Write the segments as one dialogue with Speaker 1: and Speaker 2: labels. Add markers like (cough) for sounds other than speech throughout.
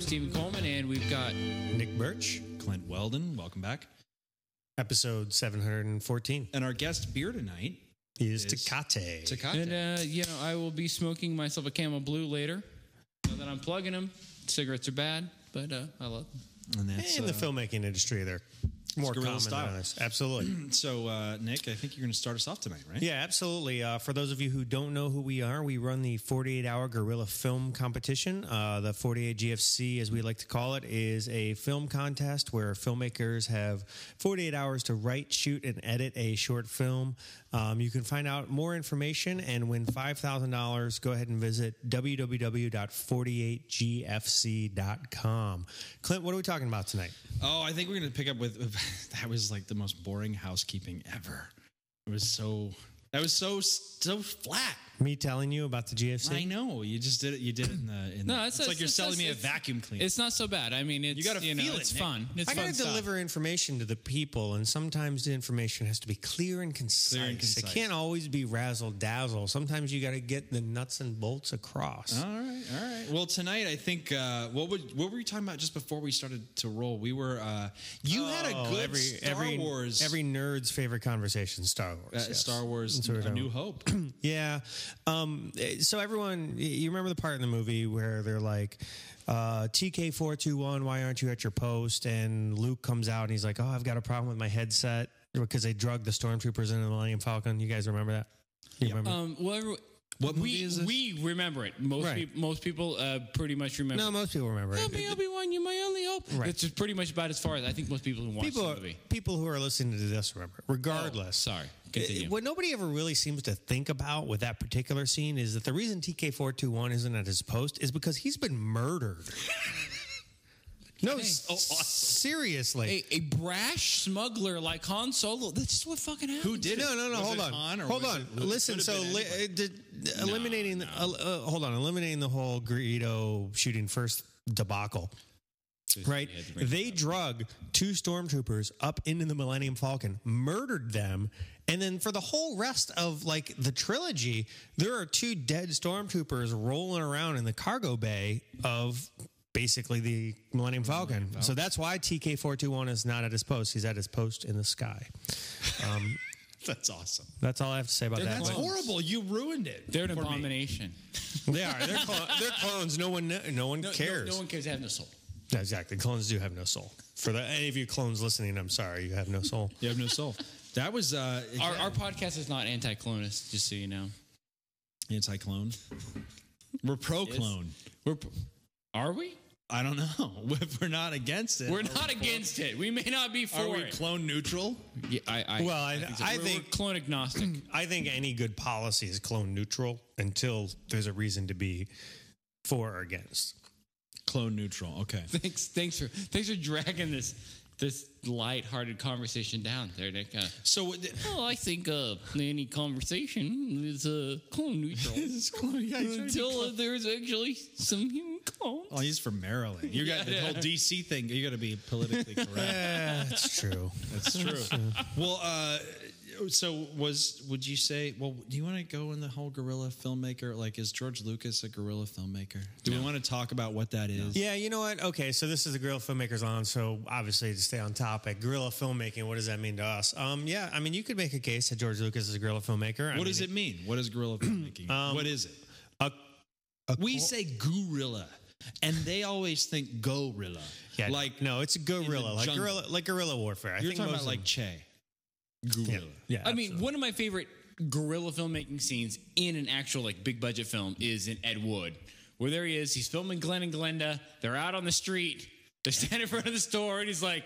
Speaker 1: I'm Stephen Coleman, and we've got
Speaker 2: Nick Birch,
Speaker 3: Clint Weldon, welcome back.
Speaker 2: episode 714
Speaker 3: And our guest beer tonight
Speaker 2: is
Speaker 3: Is-
Speaker 2: Tecate.
Speaker 3: Tecate.
Speaker 1: and uh, you know I will be smoking myself a Camel Blue later. Now that I'm plugging them, cigarettes are bad, but uh, I love them.
Speaker 3: and that's
Speaker 2: In the
Speaker 3: uh,
Speaker 2: filmmaking industry, they're more
Speaker 3: guerrilla style.
Speaker 2: Absolutely. (clears throat)
Speaker 3: So, uh, Nick, I think you're going to start us off tonight, right?
Speaker 2: Yeah, absolutely. Uh, for those of you who don't know who we are, we run the 48 hour guerrilla film competition. Uh, the 48 GFC, as we like to call it, is a film contest where filmmakers have 48 hours to write, shoot, and edit a short film. Um, you can find out more information and win $5,000. Go ahead and visit www.48gfc.com. Clint, what are we talking about tonight?
Speaker 3: Oh, I think we're going to pick up with (sighs) that was like the most boring housekeeping ever. It was so that was so so flat.
Speaker 2: Me telling you about the GFC?
Speaker 3: I know you just did it. You did it in the. In
Speaker 1: No,
Speaker 3: the,
Speaker 1: it's-
Speaker 3: it's, like you're
Speaker 1: it's-
Speaker 3: selling
Speaker 1: it's-
Speaker 3: me a vacuum cleaner.
Speaker 1: It's not so bad. I mean, it's
Speaker 3: You gotta
Speaker 1: know,
Speaker 3: feel it,
Speaker 1: it's
Speaker 3: Nick.
Speaker 1: fun. It's
Speaker 2: I
Speaker 1: fun
Speaker 2: gotta deliver information to the people, and sometimes the information has to be clear and concise.
Speaker 3: Clear and
Speaker 2: It can't always be razzle dazzle. Sometimes you got to get the nuts and bolts across.
Speaker 3: All right, all right. Well, tonight I think uh, what would what were you talking about just before we started to roll? We were uh, you had a
Speaker 2: Oh,
Speaker 3: good
Speaker 2: every,
Speaker 3: Star
Speaker 2: every,
Speaker 3: Wars
Speaker 2: Every nerd's favorite conversation, Star Wars.
Speaker 3: uh,
Speaker 2: yes.
Speaker 3: Star Wars
Speaker 2: That's what we're
Speaker 3: A New. Hope. (clears throat)
Speaker 2: Yeah. Um, so everyone, you remember the part in the movie where they're like, uh, TK421, why aren't you at your post? And Luke comes out and he's like, oh, I've got a problem with my headset because they drugged the stormtroopers into the Millennium Falcon. You guys remember that? You remember?
Speaker 1: Um, well,
Speaker 3: What movie
Speaker 1: we
Speaker 3: is this?
Speaker 1: we remember it. Most
Speaker 2: Right.
Speaker 1: peop- most people uh, pretty much remember.
Speaker 2: no,
Speaker 1: it.
Speaker 2: most people remember
Speaker 1: Help me,
Speaker 2: it.
Speaker 1: Obi Wan, you're my only hope.
Speaker 2: Right.
Speaker 1: It's pretty much about as far as I think most people who watch
Speaker 2: People,
Speaker 1: the
Speaker 2: are,
Speaker 1: movie.
Speaker 2: people who are listening to this remember. Regardless,
Speaker 1: Sorry, continue.
Speaker 2: What nobody ever really seems to think about with that particular scene is that the reason TK421 isn't at his post is because he's been murdered. (laughs) no, s-
Speaker 1: oh,
Speaker 2: seriously.
Speaker 1: a, a brash smuggler like Han Solo. That's just what fucking happened.
Speaker 3: Who did it?
Speaker 2: no, no, no.
Speaker 3: Was
Speaker 2: hold
Speaker 3: it
Speaker 2: on.
Speaker 3: Han
Speaker 2: hold on.
Speaker 3: it
Speaker 2: Listen. So, li-
Speaker 3: anybody.
Speaker 2: uh, did, eliminating. the Uh, uh, hold on. Eliminating the whole Greedo shooting first debacle. Right.
Speaker 1: Yeah, to bring it
Speaker 2: They drug two stormtroopers up into the Millennium Falcon, murdered them, and then for the whole rest of like the trilogy, there are two dead stormtroopers rolling around in the cargo bay of basically the Millennium Falcon. So that's why TK421 is not at his post. He's at his post in the sky.
Speaker 3: Um, (laughs) that's awesome.
Speaker 2: That's all I have to say about
Speaker 1: They're
Speaker 2: that.
Speaker 3: That's
Speaker 1: clones.
Speaker 3: horrible. You ruined it.
Speaker 1: They're an abomination. (laughs)
Speaker 2: They are. They're, clo- they're clones. No one. No one
Speaker 1: No, no-
Speaker 2: cares.
Speaker 1: No, one cares. They have no soul.
Speaker 2: Yeah, exactly. Clones do have no soul. For the, any of you clones listening, I'm sorry, you have no soul.
Speaker 3: You have no soul. That was uh,
Speaker 1: Our,
Speaker 3: again,
Speaker 1: our podcast is not anti-clonist, just so you know.
Speaker 3: anti-clone. We're pro-clone.
Speaker 1: We're, are we?
Speaker 3: I don't know if (laughs) we're not against it.
Speaker 1: We're not
Speaker 3: we
Speaker 1: against it. We may not be
Speaker 3: for-
Speaker 1: for
Speaker 3: Are we
Speaker 1: it.
Speaker 3: clone neutral?
Speaker 1: Yeah, I, I,
Speaker 2: Well, I-
Speaker 1: so.
Speaker 2: I
Speaker 1: We're-
Speaker 2: think-
Speaker 1: we're clone agnostic. (clears throat)
Speaker 2: I think any good policy is clone neutral until there's a reason to be for or against.
Speaker 3: Clone neutral. Okay.
Speaker 1: thanks, thanks for thanks for dragging this this light-hearted conversation down there, Nick. Uh,
Speaker 3: So what-
Speaker 1: well, I think uh, any conversation is uh, clone neutral (laughs) until uh, there's actually some human clones.
Speaker 3: Oh, he's from Maryland. You got the
Speaker 1: Yeah.
Speaker 3: whole DC thing. You got to be politically (laughs) correct.
Speaker 2: Yeah, that's true.
Speaker 3: That's true. well, uh, so was would you say? Well, do you want to go in the whole guerrilla filmmaker? Like, is George Lucas a guerrilla filmmaker? Do we want to talk about what that is?
Speaker 2: Yeah, you know what? Okay, so this is the Guerrilla Filmmakers on. So obviously, to stay on topic, guerrilla filmmaking. What does that mean to us? Um, yeah, I mean, you could make a case that George Lucas is a guerrilla filmmaker. I
Speaker 3: What does it mean? What is guerrilla (clears throat) filmmaking?
Speaker 2: Um,
Speaker 3: what is it?
Speaker 2: A, a
Speaker 3: We say gorilla, and they always think gorilla.
Speaker 2: yeah,
Speaker 3: like
Speaker 2: no, it's a guerrilla, like guerrilla, like guerrilla warfare. I
Speaker 3: you're
Speaker 2: think
Speaker 3: talking about like Che.
Speaker 2: Them-
Speaker 3: Gorilla.
Speaker 2: yeah, yeah.
Speaker 1: I mean, one of my favorite guerrilla filmmaking scenes in an actual like big budget film is in Ed Wood, where there he is. He's filming Glenn and Glenda. They're out on the street. They're standing in front of the store, and he's like,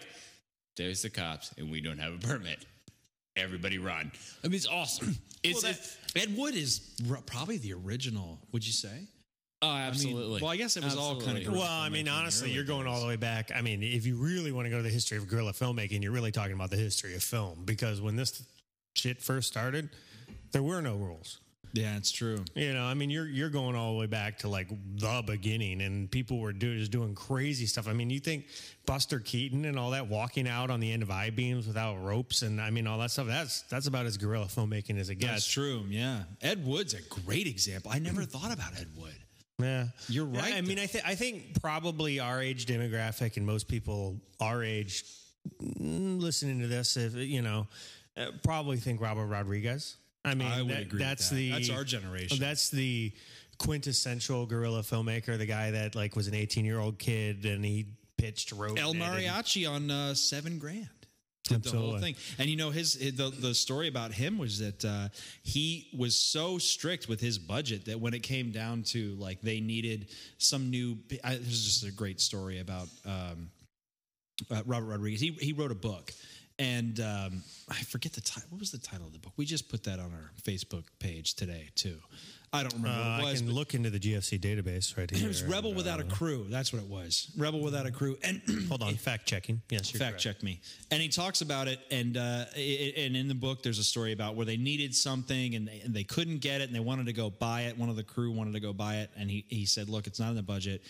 Speaker 1: "There's the cops, and we don't have a permit. Everybody run!" I mean, it's awesome. (clears throat) It's,
Speaker 3: Well, that-
Speaker 1: it's
Speaker 3: Ed Wood is r- probably the original. Would you say?
Speaker 1: Oh, absolutely.
Speaker 3: well, I guess it was all kind of
Speaker 1: Absolutely.
Speaker 2: Well, I mean,
Speaker 3: filmmaking in the
Speaker 2: honestly, you're going all the way back. I mean, if you really want to go to the history of guerrilla filmmaking, you're really talking about the history of film because when this shit first started, there were no rules.
Speaker 3: Yeah, it's true.
Speaker 2: You know, I mean, you're you're going all the way back to like the beginning, and people were do, just doing crazy stuff. I mean, you think Buster Keaton and all that walking out on the end of I beams without ropes, and I mean all that stuff. That's that's about as guerrilla filmmaking as it gets.
Speaker 3: That's true. Yeah, Ed Wood's a great example. I never thought about Ed Wood.
Speaker 2: Yeah,
Speaker 3: You're
Speaker 2: Yeah,
Speaker 3: right,
Speaker 2: I mean, I think I think probably our age demographic and most people our age mm, listening to this, if you know, uh, probably think Robert Rodriguez. I mean,
Speaker 3: I would
Speaker 2: that-
Speaker 3: agree with
Speaker 2: That's
Speaker 3: that.
Speaker 2: the
Speaker 3: That's our generation.
Speaker 2: That's the quintessential guerrilla filmmaker. The guy that like was an 18 year old kid and he pitched, wrote
Speaker 3: El
Speaker 2: and.
Speaker 3: Mariachi on uh, seven grand. Did the whole thing, and you know his the the story about him was that uh, he was so strict with his budget that when it came down to like they needed some new. I, this is just a great story about um, uh, Robert Rodriguez. He he wrote a book, and um, I forget the title. What was the title of the book? We just put that on our Facebook page today too. I don't remember
Speaker 2: Uh,
Speaker 3: what it
Speaker 2: I
Speaker 3: was.
Speaker 2: can look into the GFC database right here.
Speaker 3: it was Rebel Without a Crew. That's what it was. Rebel Without a Crew. And (clears throat)
Speaker 2: Hold on, fact checking. Yes, you're
Speaker 3: fact
Speaker 2: correct.
Speaker 3: check me. And he talks about it, and uh, i- and in the book, there's a story about where they needed something and they, and they couldn't get it, and they wanted to go buy it. One of the crew wanted to go buy it, and he he said, "Look, it's not in the budget."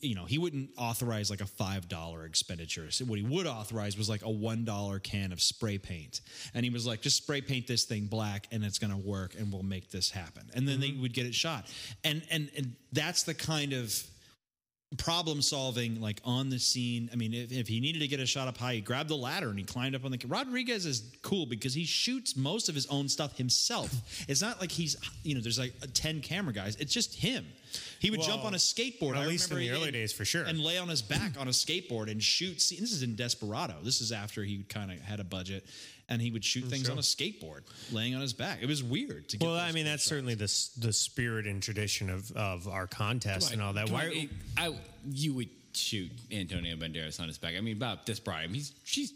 Speaker 3: You know, he wouldn't authorize like a five dollar expenditure. So what he would authorize was like a one dollar can of spray paint, and he was like, "Just spray paint this thing black, and it's going to work, and we'll make this happen." And then they mm-hmm. would get it shot, and and and that's the kind of problem solving like on the scene. I mean if, if he needed to get a shot up high he grabbed the ladder and he climbed up on the rodriguez is cool because he shoots most of his own stuff himself. It's not like he's you know there's like 10 camera guys. It's just him. He would jump on a skateboard.
Speaker 2: at
Speaker 3: I
Speaker 2: least in the
Speaker 3: he-
Speaker 2: early days, for sure.
Speaker 3: and lay on his back (clears throat) on a skateboard and shoot see, this is in desperado. This is after he kind of had a budget and he would shoot things on a skateboard laying on his back it was weird to get
Speaker 2: Well, I mean, that's
Speaker 3: shots.
Speaker 2: certainly the the spirit and tradition of, of our contest and all that.
Speaker 1: Come on,
Speaker 2: Why?
Speaker 1: it- I, you would shoot Antonio Banderas on his back. I mean, about this Brian, he's she's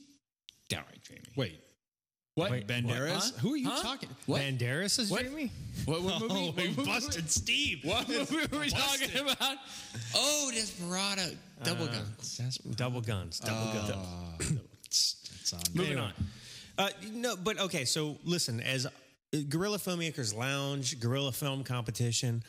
Speaker 1: downright dreamy.
Speaker 3: wait
Speaker 1: What?
Speaker 2: Wait,
Speaker 3: banderas
Speaker 1: Huh?
Speaker 3: who are you
Speaker 1: Huh?
Speaker 3: talking
Speaker 1: What?
Speaker 2: Banderas is
Speaker 1: What?
Speaker 2: Jamie?
Speaker 1: What, what (laughs) oh, movie?
Speaker 3: Oh,
Speaker 1: what
Speaker 3: we
Speaker 1: movie-
Speaker 3: busted Steve.
Speaker 1: What (laughs) movie were we talking about? Oh, Desperado. Double uh, guns.
Speaker 2: Double guns. Double uh, guns. (coughs)
Speaker 3: It's, it's on
Speaker 2: Moving on. Uh, no, but okay. So listen, as uh, Guerrilla Filmmakers Lounge, Guerrilla Film Competition,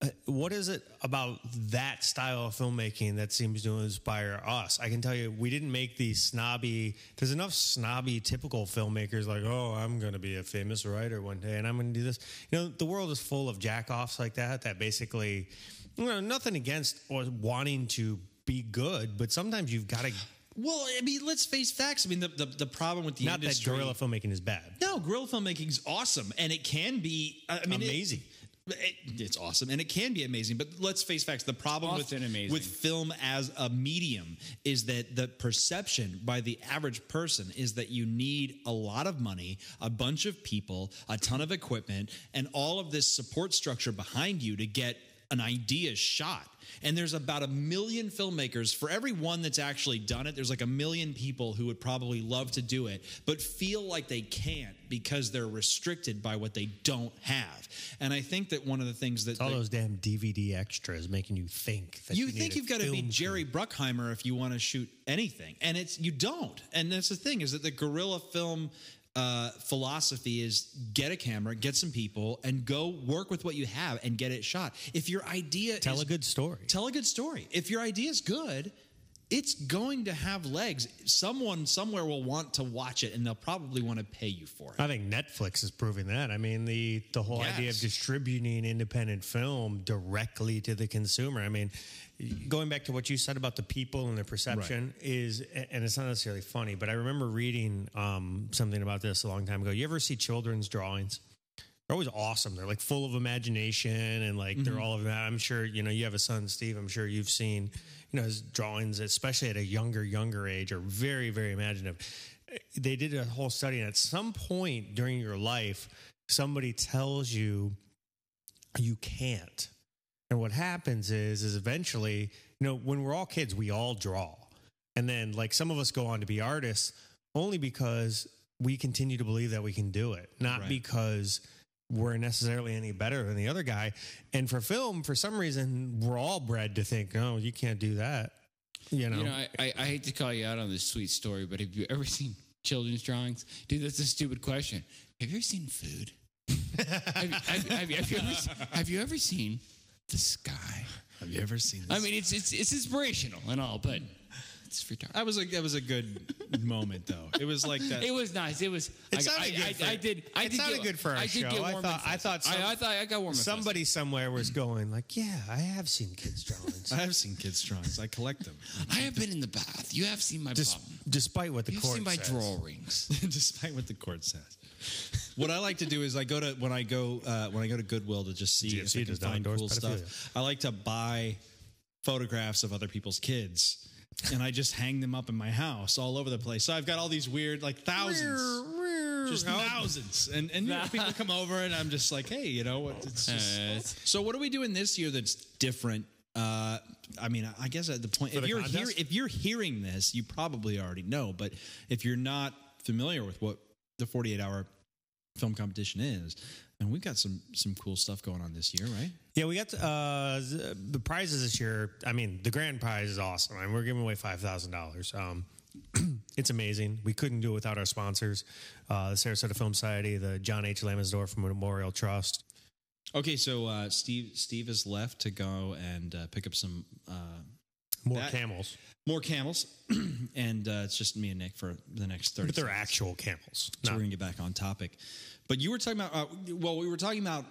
Speaker 2: uh, what is it about that style of filmmaking that seems to inspire us? I can tell you, we didn't make these snobby. There's enough snobby, typical filmmakers like, oh, I'm going to be a famous writer one day, and I'm going to do this. You know, the world is full of jackoffs like that. That basically, you know, nothing against or wanting to be good, but sometimes you've got to.
Speaker 3: Well, I mean, let's face facts. I mean, the the, the problem with the
Speaker 2: Not that guerrilla filmmaking is bad.
Speaker 3: no, guerrilla filmmaking is awesome, and it can be. I mean,
Speaker 2: Amazing.
Speaker 3: it- it's awesome, and it can be amazing. But let's face facts. The problem with
Speaker 1: amazing.
Speaker 3: with film as a medium is that the perception by the average person is that you need a lot of money, a bunch of people, a ton of equipment, and all of this support structure behind you to get an idea shot. And there's about a million filmmakers. For every one that's actually done it, there's like a million people who would probably love to do it, but feel like they can't because they're restricted by what they don't have. And I think that one of the things that
Speaker 2: All
Speaker 3: that-
Speaker 2: those damn DVD extras making you think that
Speaker 3: you,
Speaker 2: you,
Speaker 3: think you've got to be Jerry Bruckheimer if you want to shoot anything, and it's you don't. And that's the thing is that the guerrilla film uh, philosophy is get a camera, get some people, and go work with what you have and get it shot. If your idea
Speaker 2: Tell
Speaker 3: is,
Speaker 2: a good story.
Speaker 3: tell a good story. If your idea is good. It's going to have legs. Someone somewhere will want to watch it, and they'll probably want to pay you for it.
Speaker 2: I think Netflix is proving that. I mean, the the whole idea of distributing independent film directly to the consumer. I mean, going back to what you said about the people and the perception is, and it's not necessarily funny, but I remember reading um, something about this a long time ago. You ever see children's drawings? They're always awesome. They're like full of imagination and like they're
Speaker 3: Mm-hmm.
Speaker 2: all of that. I'm sure you know you have a son, Steve. I'm sure you've seen you know his drawings, especially at a younger younger age, are very very imaginative. They did a whole study, and at some point during your life, somebody tells you you can't. And what happens is, is eventually, you know, when we're all kids, we all draw. And then, like, some of us go on to be artists only because we continue to believe that we can do it, not
Speaker 3: Right.
Speaker 2: because we're necessarily any better than the other guy. And for film, for some reason, we're all bred to think, no, you can't do that. You know,
Speaker 1: You know, I, I, I hate to call you out on this sweet story, but have you ever seen children's drawings? Dude, that's a stupid question. Have you ever seen food? have, you, have, have you, have, you ever, have you ever seen the sky?
Speaker 3: Have you ever seen
Speaker 1: I mean, it's it's it's inspirational and all, but That's retarded.
Speaker 3: That was a that was a good moment though. It was like that.
Speaker 1: It was nice. It was.
Speaker 2: It
Speaker 1: I,
Speaker 2: sounded
Speaker 1: I,
Speaker 2: good
Speaker 1: I,
Speaker 2: for-
Speaker 1: I did. I
Speaker 2: it
Speaker 1: did
Speaker 2: sounded
Speaker 1: get,
Speaker 2: good for our
Speaker 1: I did
Speaker 2: show.
Speaker 1: Get
Speaker 2: I thought- I thought some-
Speaker 1: I, I thought I got warm. and
Speaker 2: Somebody somewhere was going like, "Yeah, I have seen kids' drawings."
Speaker 3: I have seen kids' drawings. I collect them. (laughs)
Speaker 1: I have been in the bath. You have seen my
Speaker 2: Dis-
Speaker 1: bum.
Speaker 2: despite what the
Speaker 1: You've
Speaker 2: court
Speaker 1: seen my
Speaker 2: says.
Speaker 1: drawings. (laughs) (laughs)
Speaker 3: despite what the court says. What I like to do is I go to when I go uh, when I go to Goodwill to just see if
Speaker 2: GFC
Speaker 3: I can find cool
Speaker 2: pedophilia.
Speaker 3: stuff. I like to buy photographs of other people's kids. And I just hang them up in my house all over the place. So I've got all these weird, like thousands, just thousands, and and you know, people come over, and I'm just like, hey, you know what? It's just, so what are we doing this year that's different? Uh, I mean, I guess at the point if
Speaker 2: the
Speaker 3: you're
Speaker 2: contest?
Speaker 3: hear, if you're hearing this, you probably already know. But if you're not familiar with what the 48 hour film competition is, and we've got some some cool stuff going on this year, right?
Speaker 2: Yeah, we got uh, the prizes this year. I mean, the grand prize is awesome. I mean, we're giving away five thousand dollars. Um, (clears throat) it's amazing. We couldn't do it without our sponsors, uh, the Sarasota Film Society, the John H. Lamasdorff Memorial Trust.
Speaker 3: Okay, so uh, Steve Steve is left to go and uh, pick up some uh,
Speaker 2: More
Speaker 3: That-
Speaker 2: camels,
Speaker 3: more camels, (clears throat) and uh, it's just me and Nick for the next 30
Speaker 2: but they're
Speaker 3: seconds.
Speaker 2: actual camels.
Speaker 3: So
Speaker 2: Not,
Speaker 3: we're gonna get back on topic. But you were talking about uh, well, we were talking about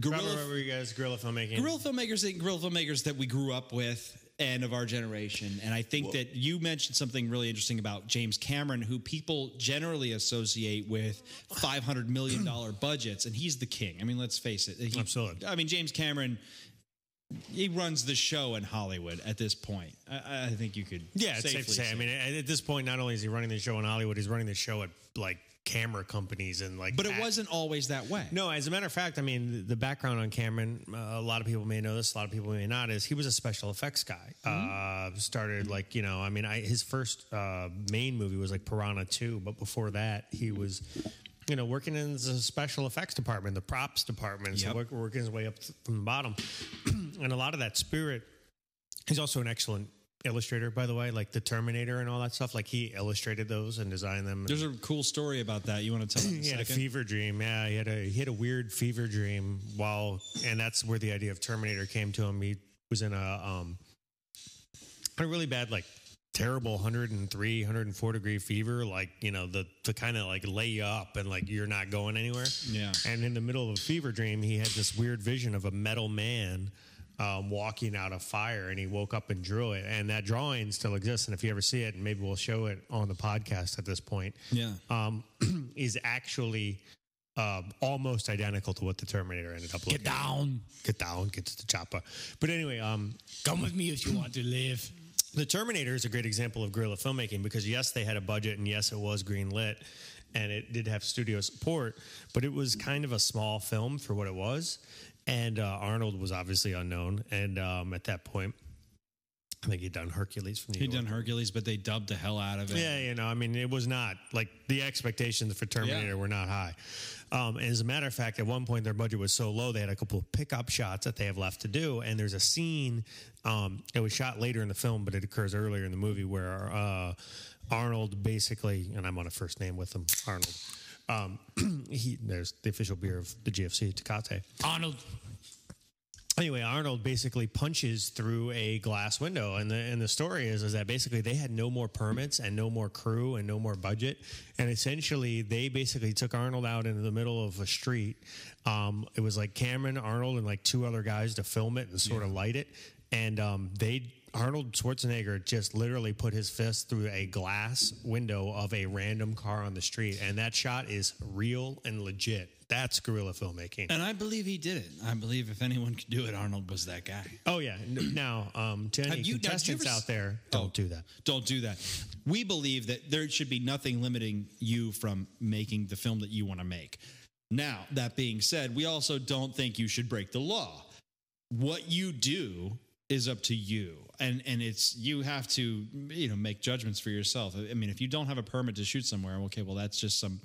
Speaker 3: guerrilla
Speaker 2: Remember, were you guys guerrilla filmmaking?
Speaker 3: guerrilla filmmakers guerrilla filmmakers that we grew up with and of our generation and i think that you mentioned something really interesting about james cameron who people generally associate with 500 million dollar budgets and he's the king i mean let's face it he,
Speaker 2: Absolutely.
Speaker 3: i mean james cameron he runs the show in hollywood at this point i, I think you could
Speaker 2: Yeah, it's safe to say. I mean, at this point, not only is he running the show in Hollywood, he's running the show at like camera companies and like.
Speaker 3: but it
Speaker 2: act-
Speaker 3: wasn't always that way
Speaker 2: No, as a matter of fact, I mean, the- the background on Cameron, uh, a lot of people may know this, a lot of people may not, is he was a special effects guy. Uh, started like, you know, I mean, I, his first uh, main movie was like Piranha 2, but before that, he was, you know, working in the special effects department, the props department, so
Speaker 3: Yep.
Speaker 2: work, working his way up from the bottom. (clears throat) and a lot of that spirit, he's also an excellent illustrator, by the way, like the Terminator and all that stuff. Like he illustrated those and designed them.
Speaker 3: there's a cool story about that you want to tell me (clears throat)
Speaker 2: He
Speaker 3: a
Speaker 2: had a fever dream. Yeah, he had a he had a weird fever dream while, and that's where the idea of Terminator came to him. He was in a um a really bad like terrible 103 104 degree fever like you know the the kind of like lay you up and like you're not going anywhere
Speaker 3: Yeah.
Speaker 2: and in the middle of a fever dream he had this weird vision of a metal man um, walking out of fire and he woke up and drew it and that drawing still exists and if you ever see it and maybe we'll show it on the podcast at this point
Speaker 3: yeah
Speaker 2: um, (clears throat) is actually uh, almost identical to what the Terminator ended up looking.
Speaker 1: Get down.
Speaker 2: get down, get to the chopper. But anyway, um,
Speaker 1: Come with me if you want to live.
Speaker 2: The Terminator is a great example of guerrilla filmmaking because yes, they had a budget and yes, it was green lit and it did have studio support, but it was kind of a small film for what it was. And uh, Arnold was obviously unknown, and um, at that point, I think he'd done Hercules from the
Speaker 3: he'd done hercules but they dubbed the hell out of it
Speaker 2: Yeah, you know, I mean, it was not like the expectations for Terminator
Speaker 3: Yeah.
Speaker 2: were not high. Um, and as a matter of fact, at one point their budget was so low they had a couple of pickup shots that they have left to do. And there's a scene um, it was shot later in the film, but it occurs earlier in the movie where uh, Arnold basically, and I'm on a first name with him, Arnold. Um, (clears throat) he there's the official beer of the GFC, Tecate
Speaker 1: Arnold.
Speaker 2: Anyway, Arnold basically punches through a glass window, and the and the story is is that basically they had no more permits and no more crew and no more budget, and essentially they basically took Arnold out into the middle of a street. Um, it was like Cameron, Arnold, and like two other guys to film it and sort of light it, and um, they. Arnold Schwarzenegger just literally put his fist through a glass window of a random car on the street, and that shot is real and legit. That's guerrilla filmmaking.
Speaker 3: And I believe he did it. I believe if anyone could do it, Arnold was that guy.
Speaker 2: Oh yeah. Now, um, to any
Speaker 3: you- now, did you
Speaker 2: contestants
Speaker 3: ever
Speaker 2: out there, don't
Speaker 3: Oh.
Speaker 2: do that.
Speaker 3: Don't do that. We believe that there should be nothing limiting you from making the film that you want to make. Now, that being said, we also don't think you should break the law. What you do is up to you. And and it's you have to, you know, make judgments for yourself. I mean, if you don't have a permit to shoot somewhere, okay, well that's just some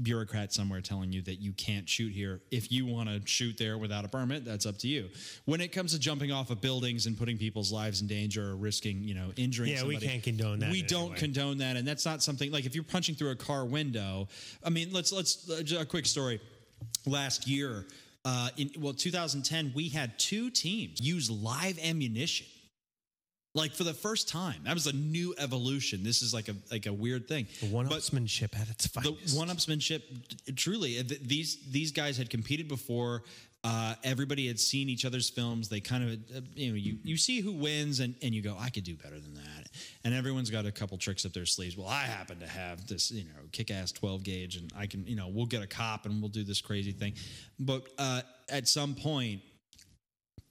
Speaker 3: bureaucrat somewhere telling you that you can't shoot here. If you want to shoot there without a permit, that's up to you. When it comes to jumping off of buildings and putting people's lives in danger or risking, you know, injuring
Speaker 2: Yeah, we can't condone that
Speaker 3: We don't condone that, and that's not something like if you're punching through a car window. I mean, let's let's uh, a quick story. Last year, uh, in well, 2010, we had two teams use live ammunition Like for the first time, that was a new evolution. This is like a like a weird thing.
Speaker 2: The one-upsmanship at its finest.
Speaker 3: the one-upsmanship truly uh, these these guys had competed before uh, everybody had seen each other's films they kind of uh, you know you, you see who wins and, and you go i could do better than that and everyone's got a couple tricks up their sleeves well i happen to have this you know kick-ass 12 gauge and i can you know we'll get a cop and we'll do this crazy thing but uh, at some point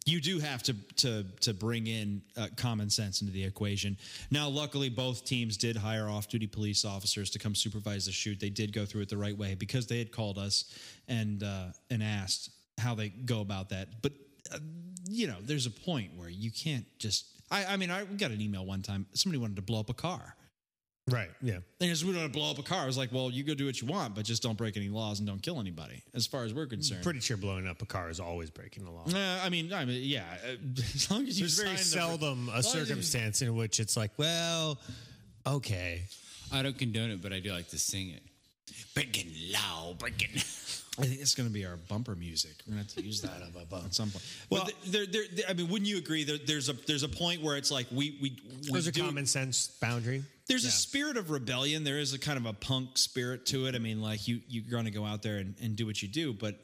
Speaker 3: you do have to to to bring in uh, common sense into the equation. Now, luckily, both teams did hire off-duty police officers to come supervise the shoot. They did go through it the right way because they had called us and uh, and asked how they go about that. But uh, you know, there's a point where you can't just. I, I mean, I got an email one time. Somebody wanted to blow up a car.
Speaker 2: Right. Yeah.
Speaker 3: They just we want to blow up a car. I was like, well, you go do what you want, but just don't break any laws and don't kill anybody. As far as we're concerned.
Speaker 2: Pretty sure blowing up a car is always breaking the law.
Speaker 3: Uh, I mean, I mean, yeah. uh, (laughs) As long as you
Speaker 2: There's very
Speaker 3: sign the-
Speaker 2: seldom a
Speaker 3: as long as you-
Speaker 2: circumstance in which it's like, well, okay.
Speaker 1: I don't condone it, but I do like to sing it. Breaking loud, breaking. (laughs)
Speaker 3: I think it's going to be our bumper music. We're going to have to use that at some point.
Speaker 2: Well-
Speaker 3: Well, there, there, there, I mean, wouldn't you agree? There, there's a there's a point where it's like we we, we
Speaker 2: There's a common sense boundary.
Speaker 3: There's a spirit of rebellion. There is a kind of a punk spirit to it. I mean, like you you're going to go out there and, and do what you do, but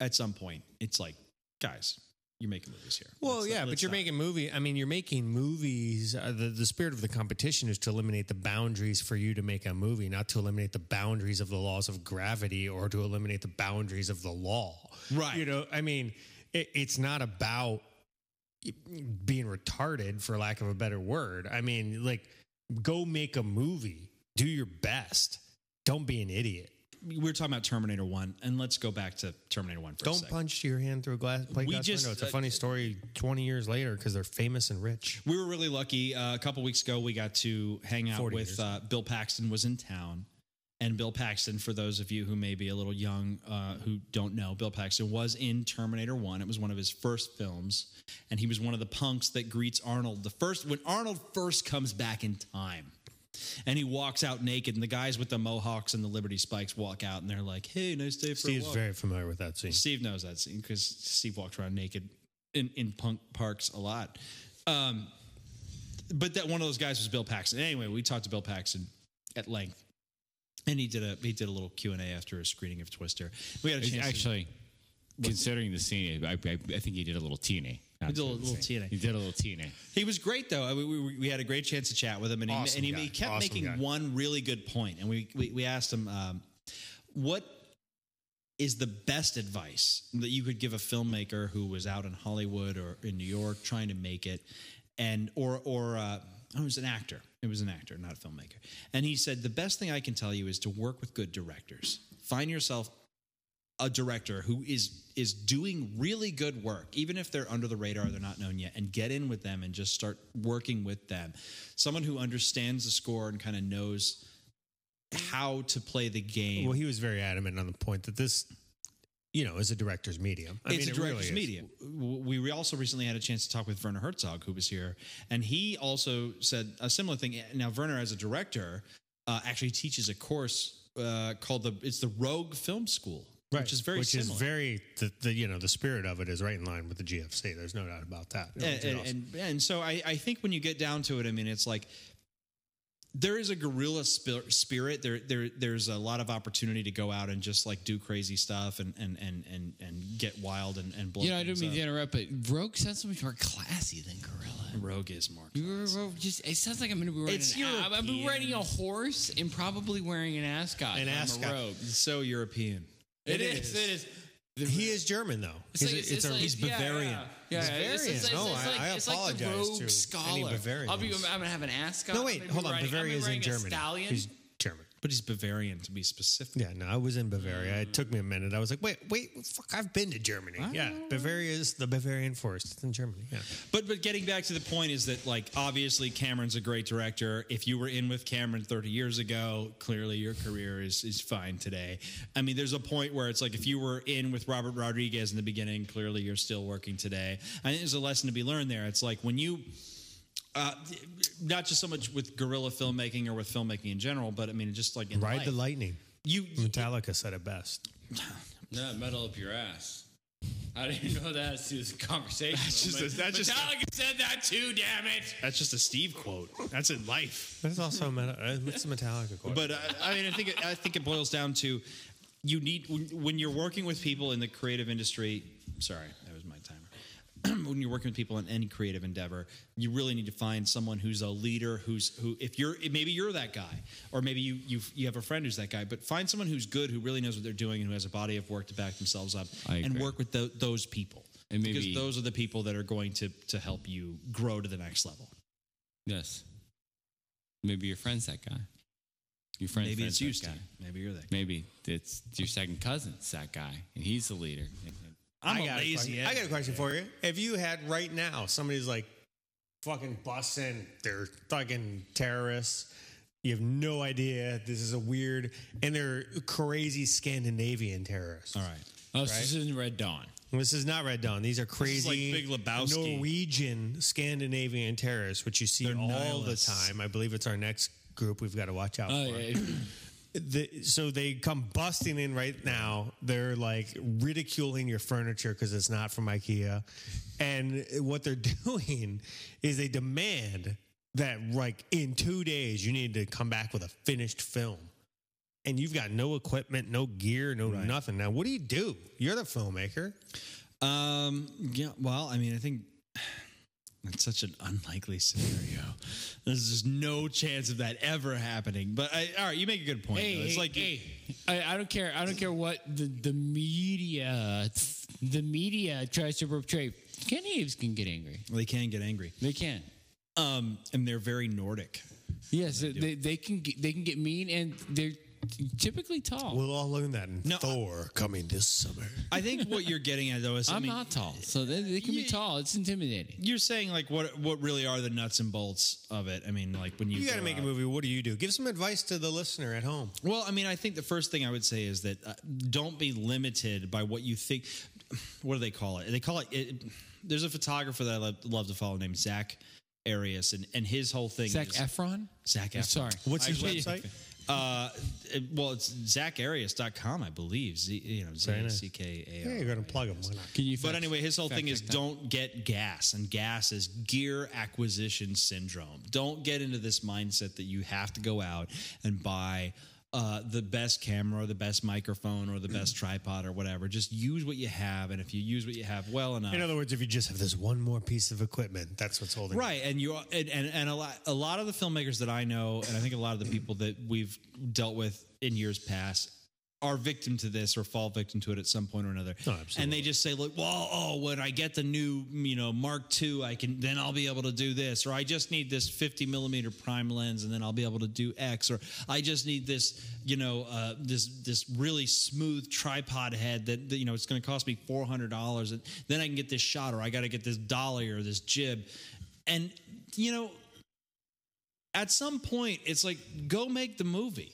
Speaker 3: at some point, it's like, guys, you're making movies here.
Speaker 2: Well,
Speaker 3: Let's-
Speaker 2: yeah, but
Speaker 3: let's
Speaker 2: you're
Speaker 3: stop.
Speaker 2: making movie. I mean, you're making movies. Uh, the the spirit of the competition is to eliminate the boundaries for you to make a movie, not to eliminate the boundaries of the laws of gravity or to eliminate the boundaries of the law.
Speaker 3: Right.
Speaker 2: You know, I mean, it, it's not about being retarded, for lack of a better word. I mean, like, go make a movie. Do your best. Don't be an idiot.
Speaker 3: We were talking about Terminator One, and let's go back to Terminator One for
Speaker 2: Don't punch your hand through a glass plate
Speaker 3: We
Speaker 2: glass
Speaker 3: just-
Speaker 2: window. It's a
Speaker 3: uh,
Speaker 2: funny story. Twenty years later, because they're famous and rich.
Speaker 3: We were really lucky. Uh, a couple weeks ago, we got to hang out with uh, Bill Paxton. Was in town, and Bill Paxton, for those of you who may be a little young uh, who don't know, Bill Paxton was in Terminator One. It was one of his first films, and he was one of the punks that greets Arnold the first when Arnold first comes back in time. And he walks out naked, and the guys with the mohawks and the Liberty Spikes walk out, and they're like, "Hey, nice day for
Speaker 2: Steve's
Speaker 3: a walk."
Speaker 2: very familiar with that scene.
Speaker 3: Steve knows that scene because Steve walks around naked in, in punk parks a lot. Um, but that one of those guys was Bill Paxton. Anyway, we talked to Bill Paxton at length, and he did a he did a little Q and A after a screening of Twister. We had a
Speaker 1: It's
Speaker 3: chance. to-
Speaker 1: Actually, considering the scene, I, I, I think he did a little TNA.
Speaker 3: He did a little TNA.
Speaker 1: He did a little TNA.
Speaker 3: He was great though. I mean, we, we, had a great chance to chat with him, and he,
Speaker 2: Awesome
Speaker 3: and he, he kept
Speaker 2: Awesome
Speaker 3: making
Speaker 2: guy.
Speaker 3: one really good point. And we we, we asked him, um, what is the best advice that you could give a filmmaker who was out in Hollywood or in New York trying to make it, and or or uh, oh, it was an actor. It was an actor, not a filmmaker. And he said the best thing I can tell you is to work with good directors. Find yourself a director who is is doing really good work even if they're under the radar they're not known yet and get in with them and just start working with them someone who understands the score and kind of knows how to play the game
Speaker 2: Well, he was very adamant on the point that this, you know, is a director's medium. I
Speaker 3: it's
Speaker 2: mean,
Speaker 3: a
Speaker 2: it really
Speaker 3: director's medium. We we also recently had a chance to talk with Werner Herzog, who was here, and he also said a similar thing. Now, Werner, as a director, uh, actually teaches a course uh, called the it's the Rogue Film School, which is very
Speaker 2: which
Speaker 3: similar.
Speaker 2: is very the, the you know the spirit of it is right in line with the GFC. There's no doubt about that.
Speaker 3: and, and, and, and so I, I think when you get down to it, I mean, it's like there is a guerrilla spirit. There, there, there's a lot of opportunity to go out and just like do crazy stuff and and and and, and get wild and, and blow.
Speaker 1: You know, I
Speaker 3: things
Speaker 1: didn't mean
Speaker 3: up.
Speaker 1: to interrupt, but Rogue sounds so much more classy than Gorilla.
Speaker 3: Rogue is more.
Speaker 1: You were- Rogue just it sounds like I'm going to be riding.
Speaker 3: It's
Speaker 1: an, I'm gonna riding a horse and probably wearing an ascot.
Speaker 2: An
Speaker 1: I'm a
Speaker 2: ascot.
Speaker 1: rogue.
Speaker 3: So European.
Speaker 1: It
Speaker 2: It
Speaker 1: is.
Speaker 2: is.
Speaker 1: It is.
Speaker 2: he is German though.
Speaker 1: It's
Speaker 2: He's,
Speaker 1: like- it's-
Speaker 2: it's
Speaker 1: it's
Speaker 2: a,
Speaker 1: like-
Speaker 3: he's Bavarian.
Speaker 1: Yeah, yeah.
Speaker 2: He's
Speaker 1: yeah. It's-
Speaker 2: Bavarian.
Speaker 1: it's-
Speaker 2: No,
Speaker 1: it's
Speaker 2: I-
Speaker 1: like-
Speaker 2: I
Speaker 1: it's like the
Speaker 2: apologize
Speaker 1: rogue
Speaker 2: to any
Speaker 1: scholar.
Speaker 2: Bavarians.
Speaker 1: I'll be. I'm gonna have an ascot.
Speaker 2: no wait, hold on.
Speaker 1: riding-
Speaker 2: Bavaria is in
Speaker 1: riding
Speaker 2: Germany.
Speaker 1: Stallion.
Speaker 2: He's German.
Speaker 3: But he's Bavarian to be specific.
Speaker 2: Yeah, no, I was in Bavaria. It mm. took me a minute. I was like, wait, wait, fuck, I've been to Germany. Ah. Yeah, Bavaria is the Bavarian forest. It's in Germany. Yeah.
Speaker 3: But but getting back to the point is that like obviously Cameron's a great director. If you were in with Cameron 30 years ago, clearly your career is is fine today. I mean, there's a point where it's like if you were in with Robert Rodriguez in the beginning, clearly you're still working today. I think there's a lesson to be learned there. It's like when you uh, not just so much with guerrilla filmmaking or with filmmaking in general, but I mean just like in
Speaker 2: Ride
Speaker 3: life.
Speaker 2: the lightning.
Speaker 3: You
Speaker 2: Metallica said it best. (laughs)
Speaker 1: Yeah, metal up your ass. I didn't know that as a conversation. (laughs)
Speaker 2: That's just a- that's just a-
Speaker 1: Metallica said that too. Damn it!
Speaker 3: That's just a Steve quote. That's in life.
Speaker 2: That's also a meta, uh, it's a Metallica quote.
Speaker 3: But uh, I mean, I think it, I think it boils down to you need when, when you're working with people in the creative industry. Sorry, that was my timer. (clears throat) when you're working with people in any creative endeavor, you really need to find someone who's a leader. Who's who? If you're maybe you're that guy, or maybe you you you have a friend who's that guy. But find someone who's good, who really knows what they're doing, and who has a body of work to back themselves up, and work with tho- those people.
Speaker 1: And maybe-
Speaker 3: because those are the people that are going to to help you grow to the next level.
Speaker 1: Yes. Maybe your friend's that guy. Your friend.
Speaker 3: maybe
Speaker 1: friend's
Speaker 3: it's you,
Speaker 1: that
Speaker 3: Steve.
Speaker 1: guy.
Speaker 3: Maybe you're that. Guy.
Speaker 1: Maybe it's your second cousin's that guy, and he's the leader.
Speaker 3: I'm
Speaker 2: I
Speaker 3: a
Speaker 2: got a
Speaker 3: lazy.
Speaker 2: I got a question for you. If you had right now somebody's like fucking busting, they're fucking terrorists. You have no idea. This is a weird, and they're crazy Scandinavian terrorists.
Speaker 3: All right.
Speaker 1: Oh, so this isn't Red Dawn.
Speaker 2: This is not Red Dawn. These are crazy
Speaker 3: like Big Lebowski.
Speaker 2: Norwegian Scandinavian terrorists, which you see
Speaker 3: They're
Speaker 2: all
Speaker 3: nihilists.
Speaker 2: the time. I believe it's our next group we've got to watch out
Speaker 1: Oh,
Speaker 2: for.
Speaker 1: yeah. (clears throat)
Speaker 2: the, so they come busting in right now. They're like ridiculing your furniture because it's not from IKEA, and what they're (laughs) doing is they demand that like in two days you need to come back with a finished film, and you've got no equipment, no gear, no
Speaker 3: Right.
Speaker 2: nothing. Now what do you do? You're the filmmaker.
Speaker 3: Um. Yeah. Well, I mean, I think it's such an unlikely scenario. There's just no chance of that ever happening. But I, all right, you make a good point.
Speaker 1: Hey,
Speaker 3: though. It's
Speaker 1: hey,
Speaker 3: like
Speaker 1: hey, I, I don't care. I don't care what the, the media, the media tries to portray. Scandinavians can get angry.
Speaker 3: they can get angry.
Speaker 1: They can.
Speaker 3: Um, and they're very Nordic.
Speaker 1: Yes, they, they can. Get, they can get mean, and they're typically tall.
Speaker 2: We'll all learn that in
Speaker 3: No, I-
Speaker 2: Thor coming this summer.
Speaker 3: I think what you're getting at though is I
Speaker 1: I'm
Speaker 3: mean,
Speaker 1: not tall, so they, they can be tall. It's intimidating.
Speaker 3: You're saying like what what really are the nuts and bolts of it? I mean, like when you
Speaker 2: You got to
Speaker 3: go
Speaker 2: make a movie. What do you do? Give some advice to the listener at home.
Speaker 3: Well, I mean, I think the first thing I would say is that uh, don't be limited by what you think. What do they call it? They call it. it there's a photographer that I love, love to follow named Zack Arias, and, and his whole thing
Speaker 1: Zach
Speaker 3: is
Speaker 1: Efron.
Speaker 3: Zac Efron.
Speaker 1: Sorry.
Speaker 2: What's his
Speaker 1: I-
Speaker 2: website?
Speaker 3: Uh, it- well, it's ZackArias.com, I believe. Z, you know,
Speaker 2: Very nice.
Speaker 3: Z C K A
Speaker 2: Yeah, you're going to plug him. Why not?
Speaker 1: Can you?
Speaker 3: But anyway, his whole thing is
Speaker 1: check that?
Speaker 3: don't get gas, and gas is gear acquisition syndrome. Don't get into this mindset that you have to go out and buy uh, the best camera or the best microphone or the best tripod or whatever. Just use what you have, and if you use what you have well enough,
Speaker 2: In other words, if you just have this one more piece of equipment, that's what's holding. you.
Speaker 3: Right, and you and, and and a lot a lot of the filmmakers that I know, and I think a lot of the people that we've dealt with in years past are victim to this or fall victim to it at some point or another.
Speaker 2: Oh,
Speaker 3: and they just say, "Look, well, oh, when I get the new, you know, Mark II, I can then I'll be able to do this, or I just need this 50 millimeter prime lens, and then I'll be able to do X, or I just need this, you know, uh, this this really smooth tripod head that, that you know it's going to cost me 400 dollars, and then I can get this shot, or I got to get this dolly or this jib, and you know, at some point, it's like go make the movie.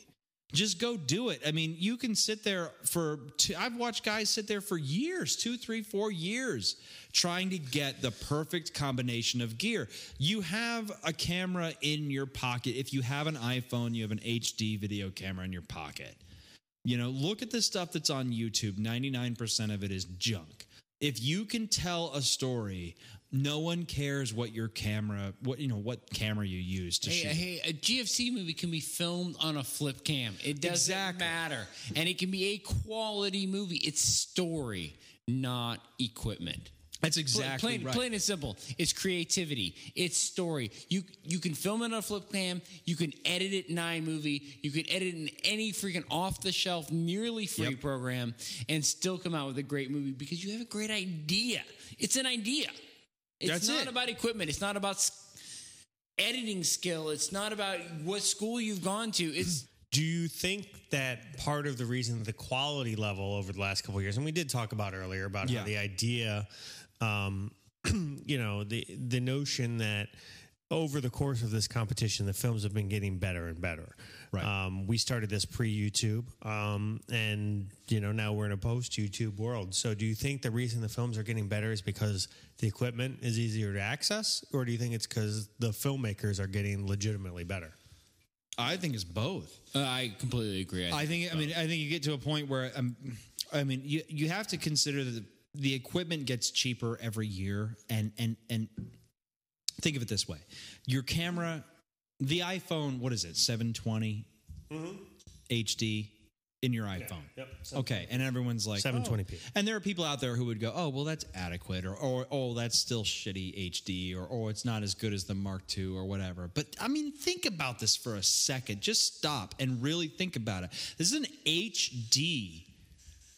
Speaker 3: Just go do it. I mean, you can sit there for. Two, I've watched guys sit there for years, two, three, four years, trying to get the perfect combination of gear. You have a camera in your pocket. If you have an iPhone, you have an HD video camera in your pocket. You know, look at the stuff that's on YouTube. 99% of it is junk. If you can tell a story, no one cares what your camera, what you know, what camera you use to
Speaker 1: Hey,
Speaker 3: shoot.
Speaker 1: hey, a GFC movie can be filmed on a flip cam. It doesn't
Speaker 3: Exactly.
Speaker 1: matter, and it can be a quality movie. It's story, not equipment.
Speaker 3: That's exactly
Speaker 1: plain,
Speaker 3: right.
Speaker 1: plain and simple. It's creativity. It's story. You you can film it on a flip cam. You can edit it in iMovie. You can edit it in any freaking off the shelf, nearly free
Speaker 3: Yep.
Speaker 1: program, and still come out with a great movie because you have a great idea. It's an idea. It's
Speaker 3: That's
Speaker 1: not
Speaker 3: it.
Speaker 1: about equipment. It's not about editing skill. It's not about what school you've gone to. It's (clears throat)
Speaker 2: Do you think that part of the reason the quality level over the last couple of years, and we did talk about earlier about
Speaker 3: Yeah.
Speaker 2: how the idea, um, (clears throat) you know, the the notion that over the course of this competition, the films have been getting better and better.
Speaker 3: Right.
Speaker 2: Um, we started this pre YouTube, um, and you know now we're in a post YouTube world. So, do you think the reason the films are getting better is because the equipment is easier to access, or do you think it's because the filmmakers are getting legitimately better?
Speaker 3: I think it's both.
Speaker 1: uh, I completely agree.
Speaker 3: I think. I mean, I think you get to a point where um, I mean, you you have to consider that the equipment gets cheaper every year, and and and think of it this way: your camera, the iPhone, what is it, seven HD mm-hmm. in your iPhone.
Speaker 2: Yep.
Speaker 3: Okay, and everyone's like
Speaker 2: 720p.
Speaker 3: oh. And there are people out there who would go, "Oh, well, that's adequate," or, or "Oh, that's still shitty HD," or "Oh, it's not as good as the Mark II," or whatever. But I mean, think about this for a second. Just stop and really think about it. This is an HD.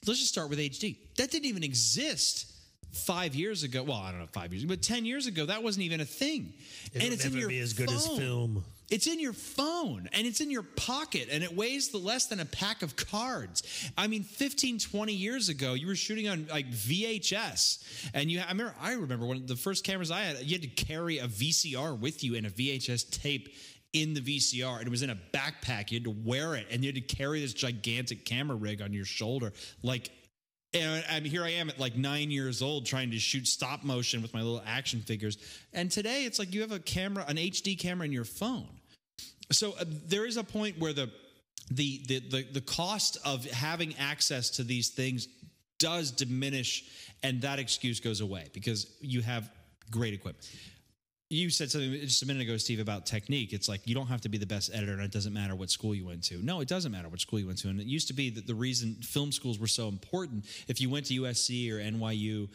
Speaker 3: Let's just start with HD. That didn't even exist five years ago. Well, I don't know, five years, ago, but ten years ago, that wasn't even a thing.
Speaker 2: It'll
Speaker 3: and it's in
Speaker 2: never
Speaker 3: your
Speaker 2: be as good as
Speaker 3: phone.
Speaker 2: film.
Speaker 3: It's in your phone and it's in your pocket and it weighs less than a pack of cards. I mean, 15, 20 years ago, you were shooting on like VHS. And you, I remember, I remember one of the first cameras I had, you had to carry a VCR with you and a VHS tape in the VCR. And it was in a backpack. You had to wear it and you had to carry this gigantic camera rig on your shoulder. Like, and I here I am at like nine years old trying to shoot stop motion with my little action figures. And today it's like you have a camera, an HD camera in your phone. So uh, there is a point where the, the the the the cost of having access to these things does diminish, and that excuse goes away because you have great equipment. You said something just a minute ago, Steve, about technique. It's like you don't have to be the best editor, and it doesn't matter what school you went to. No, it doesn't matter what school you went to. And it used to be that the reason film schools were so important, if you went to USC or NYU,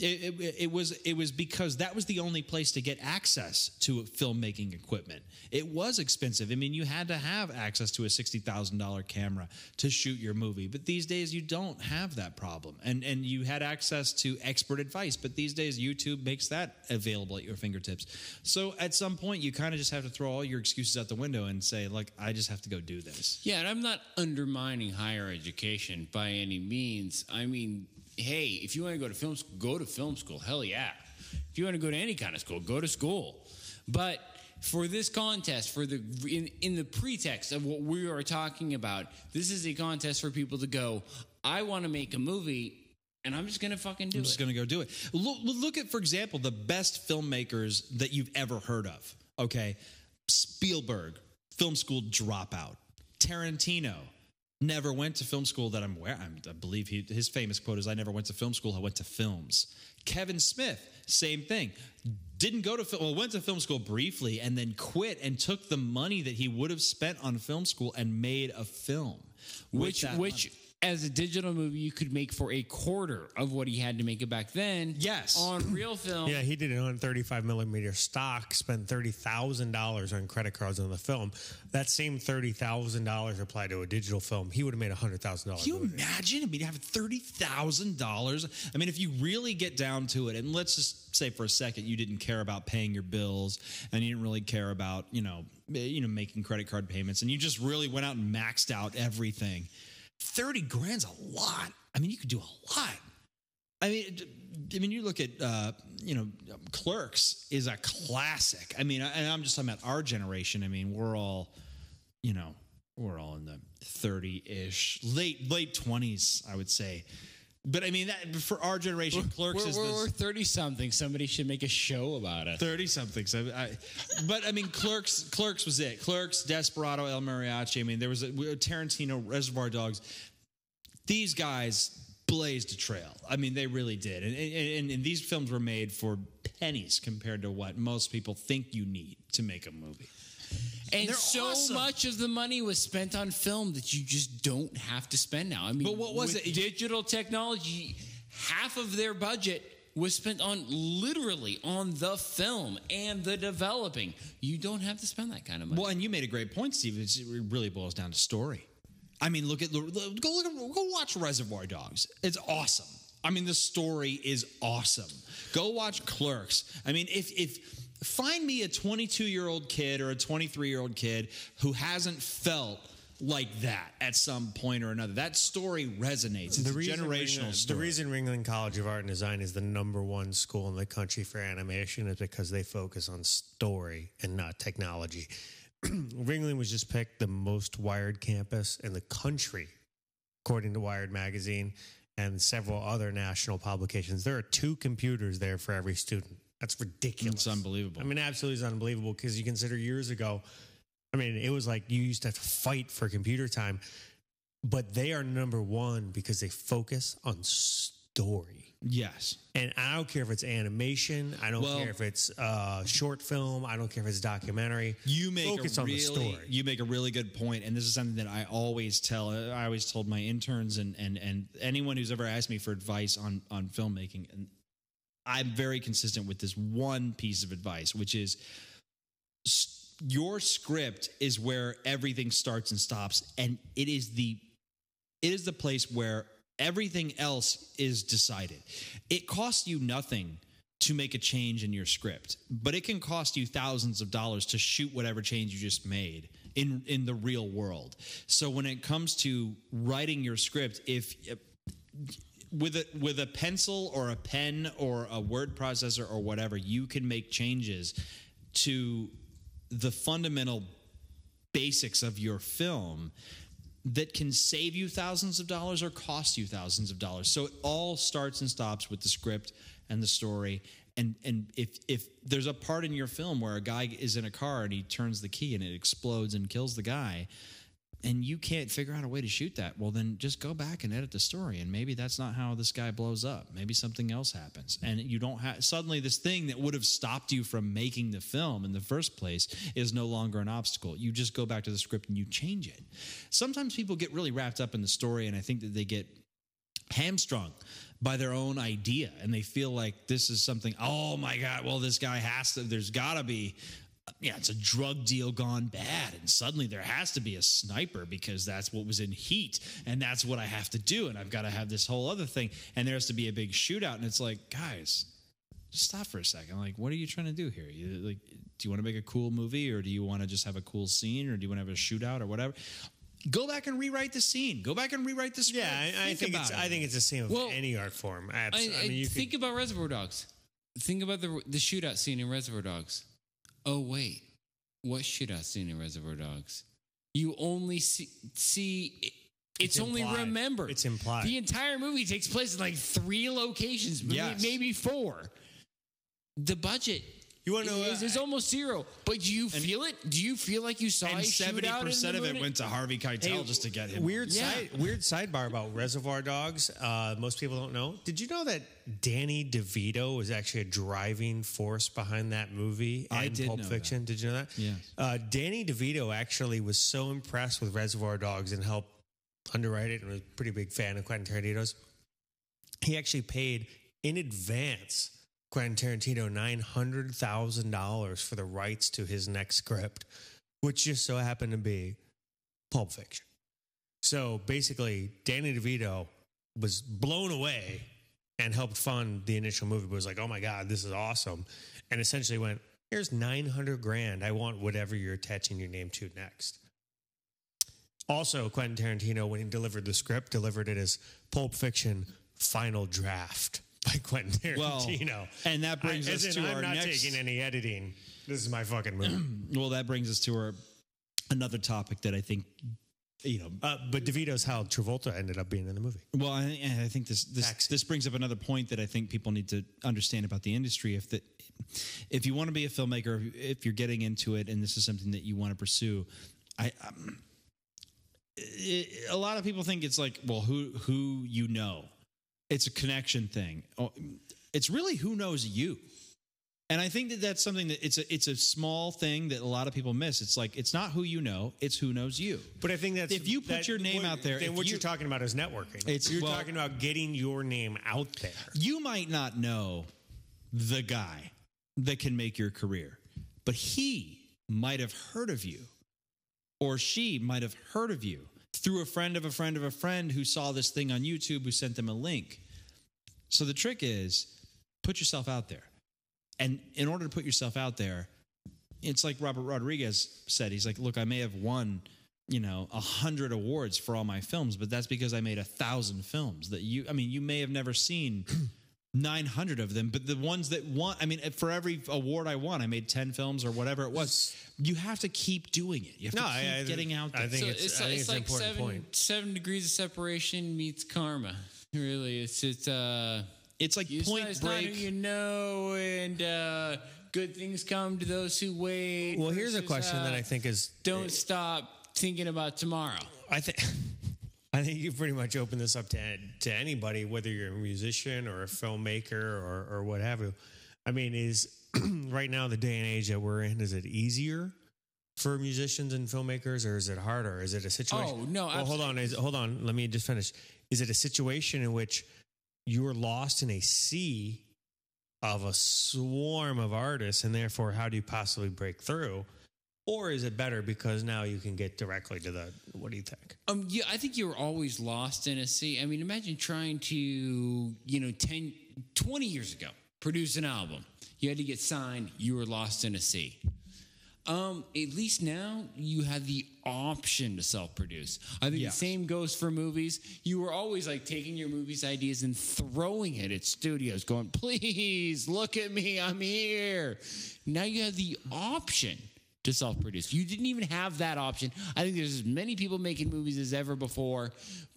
Speaker 3: it, it, it was it was because that was the only place to get access to filmmaking equipment. It was expensive. I mean, you had to have access to a sixty thousand dollar camera to shoot your movie. But these days, you don't have that problem, and and you had access to expert advice. But these days, YouTube makes that available at your fingertips. So at some point, you kind of just have to throw all your excuses out the window and say, like, I just have to go do this.
Speaker 1: Yeah, and I'm not undermining higher education by any means. I mean, hey, if you want to go to film school, go to film school. Hell yeah. If you want to go to any kind of school, go to school. But for this contest, for the in, in the pretext of what we are talking about, this is a contest for people to go. I want to make a movie, and I'm just gonna fucking do
Speaker 3: I'm
Speaker 1: it.
Speaker 3: just going to go do it. Look, look at, for example, the best filmmakers that you've ever heard of. Okay. Spielberg, film school dropout. Tarantino, never went to film school that I'm aware. I'm, I believe he, his famous quote is, I never went to film school, I went to films. Kevin Smith, same thing. Didn't go to film, well, went to film school briefly and then quit and took the money that he would have spent on film school and made a film.
Speaker 1: which which
Speaker 3: money.
Speaker 1: As a digital movie you could make for a quarter of what he had to make it back then.
Speaker 3: Yes.
Speaker 1: on real film.
Speaker 2: Yeah, he did it on 35 millimeter stock, spent $30,000 on credit cards on the film. That same $30,000 applied to a digital film. He would have made a $100,000
Speaker 3: Can you
Speaker 2: movie.
Speaker 3: imagine? I mean, having thirty thousand dollars. I mean, if you really get down to it, and let's just say for a second you didn't care about paying your bills, and you didn't really care about you know you know making credit card payments, and you just really went out and maxed out everything. Thirty grand's a lot. I mean, you could do a lot. I mean, I mean, you look at uh, you know, Clerks is a classic. I mean, and I'm just talking about our generation. I mean, we're all, you know, we're all in the 30-ish, late late 20s, I would say. But I mean, that for our generation, Clerks
Speaker 1: We're,
Speaker 3: is
Speaker 1: we're,
Speaker 3: this-
Speaker 1: we're 30 something. Somebody should make a show about us.
Speaker 3: 30 something. So I, but I mean, Clerks, Clerks was it. Clerks, Desperado, El Mariachi. I mean, there was a, Tarantino, Reservoir Dogs. These guys blazed a trail. I mean, they really did. And, and, and these films were made for pennies compared to what most people think you need to make a movie.
Speaker 1: And
Speaker 3: They're
Speaker 1: so
Speaker 3: awesome.
Speaker 1: much of the money was spent on film that you just don't have to spend now. I mean,
Speaker 3: But what was
Speaker 1: with
Speaker 3: it?
Speaker 1: Digital technology, half of their budget was spent on literally on the film and the developing. You don't have to spend that kind of money.
Speaker 3: Well, and you made a great point, Steve. It's, it really boils down to story. I mean, look at go look at go watch Reservoir Dogs. It's awesome. I mean, the story is awesome. Go watch Clerks. I mean, if if find me a 22 year old kid or a 23 year old kid who hasn't felt like that at some point or another. That story resonates. It's a generational
Speaker 2: Ringling,
Speaker 3: story.
Speaker 2: The reason Ringling College of Art and Design is the number one school in the country for animation is because they focus on story and not technology. (clears throat) Ringling was just picked the most wired campus in the country, according to Wired Magazine and several other national publications. There are two computers there for every student. That's ridiculous.
Speaker 3: It's unbelievable.
Speaker 2: I mean, absolutely is unbelievable because you consider years ago, I mean, it was like you used to have to fight for computer time, but they are number one because they focus on story.
Speaker 3: Yes.
Speaker 2: And I don't care if it's animation. I don't
Speaker 3: Well-
Speaker 2: care if it's uh, short film. I don't care if it's documentary.
Speaker 3: You make
Speaker 2: focus
Speaker 3: a
Speaker 2: on
Speaker 3: really,
Speaker 2: the story.
Speaker 3: You make a really good point, and this is something that I always tell. I always told my interns and and and anyone who's ever asked me for advice on on filmmaking, and I'm very consistent with this one piece of advice, which is your script is where everything starts and stops, and it is the it is the place where everything else is decided. It costs you nothing to make a change in your script, but it can cost you thousands of dollars to shoot whatever change you just made in in the real world. So when it comes to writing your script, if with a with a pencil or a pen or a word processor or whatever, you can make changes to the fundamental basics of your film that can save you thousands of dollars or cost you thousands of dollars. So it all starts and stops with the script and the story. And and if if there's a part in your film where a guy is in a car and he turns the key and it explodes and kills the guy, and you can't figure out a way to shoot that, well then just go back and edit the story and maybe that's not how this guy blows up. Maybe something else happens. And you don't have suddenly this thing that would have stopped you from making the film in the first place is no longer an obstacle. You just go back to the script and you change it. Sometimes people get really wrapped up in the story and I think that they get hamstrung by their own idea and they feel like this is something oh my god well this guy has to there's got to be yeah it's a drug deal gone bad and suddenly there has to be a sniper because that's what was in heat and that's what i have to do and i've got to have this whole other thing and there has to be a big shootout and it's like guys just stop for a second like what are you trying to do here you, like do you want to make a cool movie or do you want to just have a cool scene or do you want to have a shootout or whatever go back and rewrite the scene go back and rewrite the script
Speaker 2: Yeah, I, I think it's
Speaker 3: it.
Speaker 2: I think it's the same of
Speaker 1: Well,
Speaker 2: any art form. Absolutely. I,
Speaker 1: I
Speaker 2: mean, you
Speaker 1: think about Reservoir Dogs. Think about the the shootout scene in Reservoir Dogs. Oh wait, what should I see in Reservoir Dogs? You only see see. It's,
Speaker 2: It's
Speaker 1: only
Speaker 2: implied.
Speaker 1: remembered.
Speaker 2: It's implied.
Speaker 1: The entire movie takes place in like three locations, maybe-
Speaker 3: Yes.
Speaker 1: maybe four. The budget
Speaker 2: You wanna know,
Speaker 1: is,
Speaker 2: uh,
Speaker 1: is almost zero. But do you feel it? Do you feel like you saw a
Speaker 3: and seventy percent of it went to Harvey Keitel just to get him.
Speaker 2: Weird
Speaker 1: Yeah.
Speaker 2: side, weird sidebar about Reservoir Dogs. Uh, most people don't know. Did you know that Danny DeVito was actually a driving force behind that movie and
Speaker 3: I did
Speaker 2: Pulp
Speaker 3: know
Speaker 2: Fiction? Did you know that?
Speaker 3: Yes.
Speaker 2: Uh, Danny DeVito actually was so impressed with Reservoir Dogs and helped underwrite it, and was a pretty big fan of Quentin Tarantino's. He actually paid in advance Quentin Tarantino nine hundred thousand dollars for the rights to his next script, which just so happened to be Pulp Fiction. So basically, Danny DeVito was blown away and helped fund the initial movie. But was like, "Oh my god, this is awesome!" And essentially went, "Here's nine hundred grand. I want whatever you're attaching your name to next." Also, Quentin Tarantino, when he delivered the script, delivered it as Pulp Fiction Final Draft by Quentin
Speaker 3: Well,
Speaker 2: Tarantino.
Speaker 3: and that brings
Speaker 2: I-
Speaker 3: us to
Speaker 2: I'm
Speaker 3: our
Speaker 2: not taking any editing. This is my fucking movie. (clears throat)
Speaker 3: well, that brings us to our another topic that I think you know.
Speaker 2: uh, but DeVito's how Travolta ended up being in the movie.
Speaker 3: Well, I, I think this this
Speaker 2: Taxi.
Speaker 3: this brings up another point that I think people need to understand about the industry. If that if you want to be a filmmaker, if you're getting into it, and this is something that you want to pursue, I. Um, it, a lot of people think it's like, well, who who you know, it's a connection thing. Oh, It's really who knows you. And I think that that's something that it's a it's a small thing that a lot of people miss. It's like it's not who you know, it's who knows you.
Speaker 2: But I think that's
Speaker 3: If you put
Speaker 2: that-
Speaker 3: your name
Speaker 2: what-
Speaker 3: out there,
Speaker 2: then what
Speaker 3: you-
Speaker 2: you're talking about is networking.
Speaker 3: It's-
Speaker 2: you're
Speaker 3: well-
Speaker 2: talking about getting your name out there.
Speaker 3: you might not know the guy that can make your career, but he might have heard of you, or she might have heard of you through a friend of a friend of a friend who saw this thing on YouTube who sent them a link. So the trick is put yourself out there. And in order to put yourself out there, it's like Robert Rodriguez said. He's like, look, I may have won, you know, a hundred awards for all my films, but that's because I made a thousand films that you, I mean, you may have never seen (clears throat) 900 of them, but the ones that won, I mean, for every award I won, I made 10 films or whatever it was. You have to keep doing it. You have
Speaker 2: No,
Speaker 3: to keep
Speaker 2: I- I-
Speaker 3: getting out there.
Speaker 2: I think
Speaker 1: so
Speaker 2: it's-
Speaker 1: it's,
Speaker 2: I
Speaker 1: like,
Speaker 2: think
Speaker 1: it's
Speaker 2: it's an
Speaker 1: like
Speaker 2: important
Speaker 1: seven
Speaker 2: point.
Speaker 1: seven degrees of separation meets karma. Really, it's it's uh,
Speaker 3: it's like
Speaker 1: it's
Speaker 3: point
Speaker 1: not, it's not
Speaker 3: break.
Speaker 1: who you know, and uh, good things come to those who wait.
Speaker 2: Well, here's a
Speaker 1: versus,
Speaker 2: question that
Speaker 1: uh,
Speaker 2: I think is
Speaker 1: don't stop thinking about tomorrow.
Speaker 2: I think (laughs) I think you pretty much open this up to to anybody, whether you're a musician or a filmmaker or or what have you. I mean, is (clears throat) right now the day and age that we're in, is it easier for musicians and filmmakers, or is it harder? Is it a situation?
Speaker 1: Oh, no,
Speaker 2: Well, hold on. Is, hold on. Let me just finish. Is it a situation in which you're lost in a sea of a swarm of artists, and therefore, how do you possibly break through? Or is it better because now you can get directly to the? What do you think?
Speaker 1: Um, yeah, I think you're always lost in a sea. I mean, imagine trying to, you know, 10, 20 years ago, produce an album. You had to get signed. You were lost in a sea. Um, at least now you have the option to self-produce. I think
Speaker 3: Yeah.
Speaker 1: the same goes for movies. You were always like taking your movies ideas and throwing it at studios, going, "Please look at me, I'm here." Now you have the option to self-produce. You didn't even have that option. I think there's as many people making movies as ever before,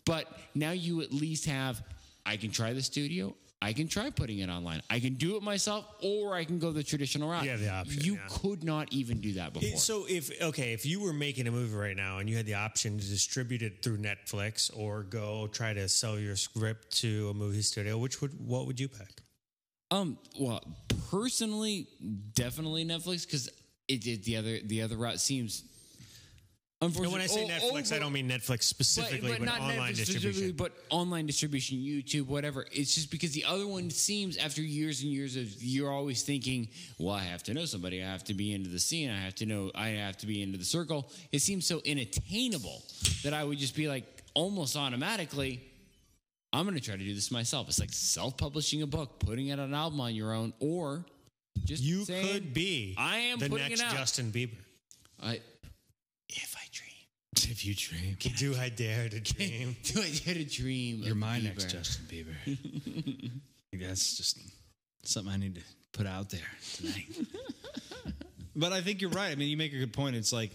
Speaker 1: but now you at least have. I can try the studio. I can try putting it online. I can do it myself, or I can go the traditional route.
Speaker 2: You have the option,
Speaker 1: You
Speaker 2: yeah.
Speaker 1: could not even do that before.
Speaker 2: It- So if okay, if you were making a movie right now and you had the option to distribute it through Netflix or go try to sell your script to a movie studio, which would what would you pick?
Speaker 1: Um. Well, personally, definitely Netflix because it, it the other the other route seems. Unfortunately,
Speaker 2: when I say
Speaker 1: o-
Speaker 2: Netflix, I
Speaker 1: oh,
Speaker 2: don't mean Netflix specifically, but,
Speaker 1: not
Speaker 2: online
Speaker 1: Netflix
Speaker 2: distribution.
Speaker 1: but online distribution, YouTube, whatever. It's just because the other one seems after years and years of you're always thinking, well, I have to know somebody, I have to be into the scene, I have to know, I have to be into the circle. It seems so inattainable that I would just be like almost automatically. I'm going to try to do this myself. It's like self-publishing a book, putting out an album on your own, or just
Speaker 2: You
Speaker 1: saying,
Speaker 2: could be
Speaker 1: I am
Speaker 2: the
Speaker 1: putting
Speaker 2: next
Speaker 1: it out.
Speaker 2: Justin Bieber.
Speaker 1: I, if I dream,
Speaker 3: If you dream,
Speaker 2: Do I dare to dream? (laughs)
Speaker 1: do I dare to dream?
Speaker 3: you're my
Speaker 1: Bieber?
Speaker 3: next Justin Bieber. (laughs) That's just something I need to put out there tonight. (laughs) but I think you're right. I mean, you make a good point. It's like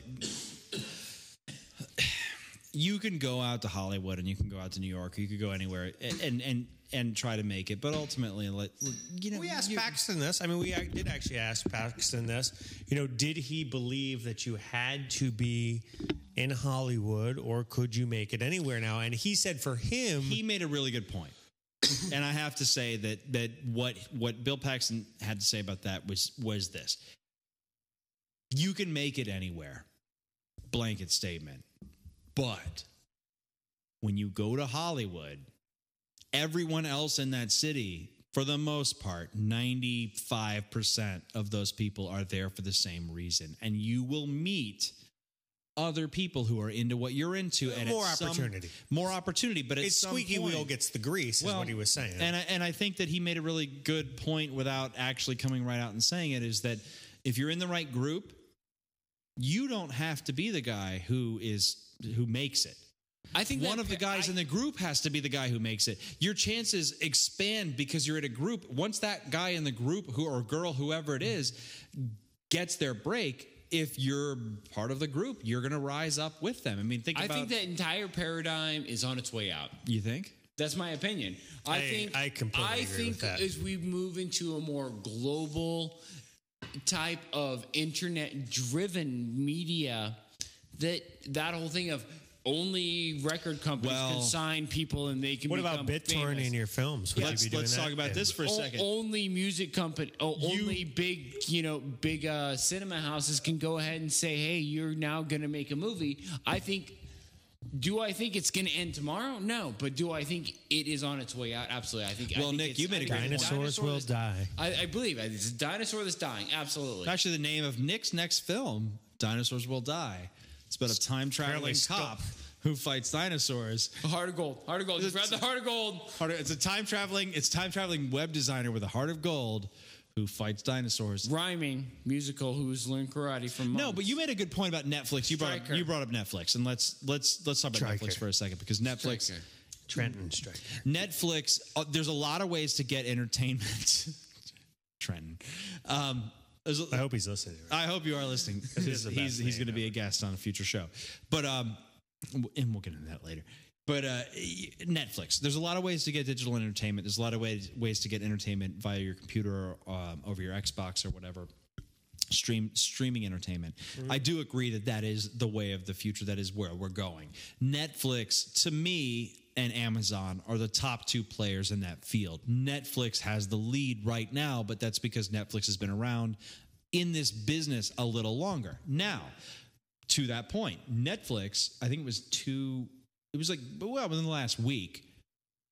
Speaker 3: you can go out to Hollywood and you can go out to New York, or you could go anywhere and and and, and try to make it. But ultimately, let you know,
Speaker 2: We asked
Speaker 3: you-
Speaker 2: Paxton this. I mean, we did actually ask Paxton this. You know, did he believe that you had to be in Hollywood or could you make it anywhere now? And he said for him,
Speaker 3: he made a really good point. and I have to say that that what what Bill Paxton had to say about that was was this. You can make it anywhere. Blanket statement. But when you go to Hollywood, everyone else in that city, for the most part, 95% of those people are there for the same reason. And you will meet other people who are into what you're into and
Speaker 2: More
Speaker 3: some-
Speaker 2: opportunity.
Speaker 3: more opportunity but
Speaker 2: it's squeaky
Speaker 3: point-
Speaker 2: wheel gets the grease, is what he was saying.
Speaker 3: and I, and I think that he made a really good point without actually coming right out and saying it is that if you're in the right group, you don't have to be the guy who is who makes it.
Speaker 1: I think
Speaker 3: One of the guys
Speaker 1: I-
Speaker 3: in the group has to be the guy who makes it. Your chances expand because you're in a group. Once that guy in the group who or girl, whoever it is, gets their break, if you're part of the group, you're going to rise up with them. I mean, think about.
Speaker 1: I
Speaker 3: about.
Speaker 1: think that entire paradigm is on its way out.
Speaker 3: you think.
Speaker 1: That's my opinion. I,
Speaker 2: I-
Speaker 1: think
Speaker 2: I completely
Speaker 1: I
Speaker 2: agree
Speaker 1: think
Speaker 2: with that.
Speaker 1: as we move into a more global type of internet-driven media, that that whole thing of only record companies
Speaker 3: Well-
Speaker 1: can sign people and they can.
Speaker 2: what about
Speaker 1: become
Speaker 2: BitTorrent in your films? Would
Speaker 3: Let's
Speaker 2: be doing
Speaker 3: let's
Speaker 2: that?
Speaker 3: talk about
Speaker 2: Yeah.
Speaker 3: this for a second.
Speaker 1: Only music company, oh, only big, you know, big uh, cinema houses can go ahead and say, "Hey, you're now going to make a movie." I think. Do I think it's going to end tomorrow? No, but do I think it is on its way out? Absolutely. I think. I
Speaker 3: Well,
Speaker 1: think
Speaker 3: Nick,
Speaker 1: it's-
Speaker 3: you made a
Speaker 1: I
Speaker 3: great
Speaker 1: think a
Speaker 2: Dinosaurs
Speaker 1: dinosaur
Speaker 2: will
Speaker 1: that's-
Speaker 2: die.
Speaker 1: I, I believe it's a dinosaur that's dying. Absolutely.
Speaker 3: Actually, the name of Nick's next film, Dinosaurs Will Die. It's about a time traveling cop who fights dinosaurs.
Speaker 1: Heart of gold. Heart of gold. You've read the heart of gold.
Speaker 3: Heart of- It's a time traveling. It's time traveling web designer with a heart of gold who fights dinosaurs.
Speaker 1: Rhyming musical who's learned karate from.
Speaker 3: No, but you made a good point about Netflix. You brought up, you brought up Netflix, and let's let's let's talk about
Speaker 2: Striker.
Speaker 3: Netflix for a second because Netflix
Speaker 1: Striker.
Speaker 2: Trenton Striker.
Speaker 3: Netflix. Uh, there's a lot of ways to get entertainment. (laughs) Trenton. Um, there's a-
Speaker 2: I hope he's listening.
Speaker 3: I hope you are listening. (laughs)
Speaker 2: The
Speaker 3: he's he's going to be a guest on a future show, but um, and we'll get into that later. But uh, Netflix. There's a lot of ways to get digital entertainment. There's a lot of ways ways to get entertainment via your computer or um, over your Xbox or whatever. stream streaming entertainment. I do agree that that is the way of the future. That is where we're going. Netflix, to me, and Amazon are the top two players in that field. Netflix has the lead right now, but that's because Netflix has been around in this business a little longer. Now, to that point, Netflix, I think it was two, it was like, well, within the last week,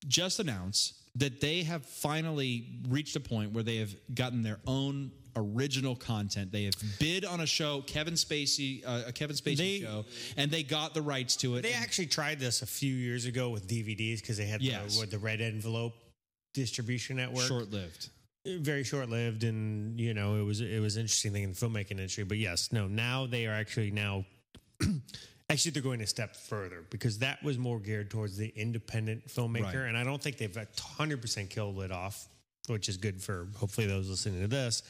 Speaker 3: just announced that they have finally reached a point where they have gotten their own original content. They have bid on a show, Kevin Spacey, uh, a Kevin Spacey
Speaker 2: They-
Speaker 3: show, and they got the rights to it.
Speaker 2: They actually tried this a few years ago with DVDs because they had
Speaker 3: Yes.
Speaker 2: the, what, the red envelope distribution network.
Speaker 3: short lived.
Speaker 2: very short lived, and you know it was it was interesting thing in the filmmaking industry. But yes, no, now they are actually now. (clears throat) Actually, they're going a step further because that was more geared towards the independent filmmaker,
Speaker 3: Right.
Speaker 2: and I don't think they've hundred percent killed it off, which is good for hopefully those listening to this.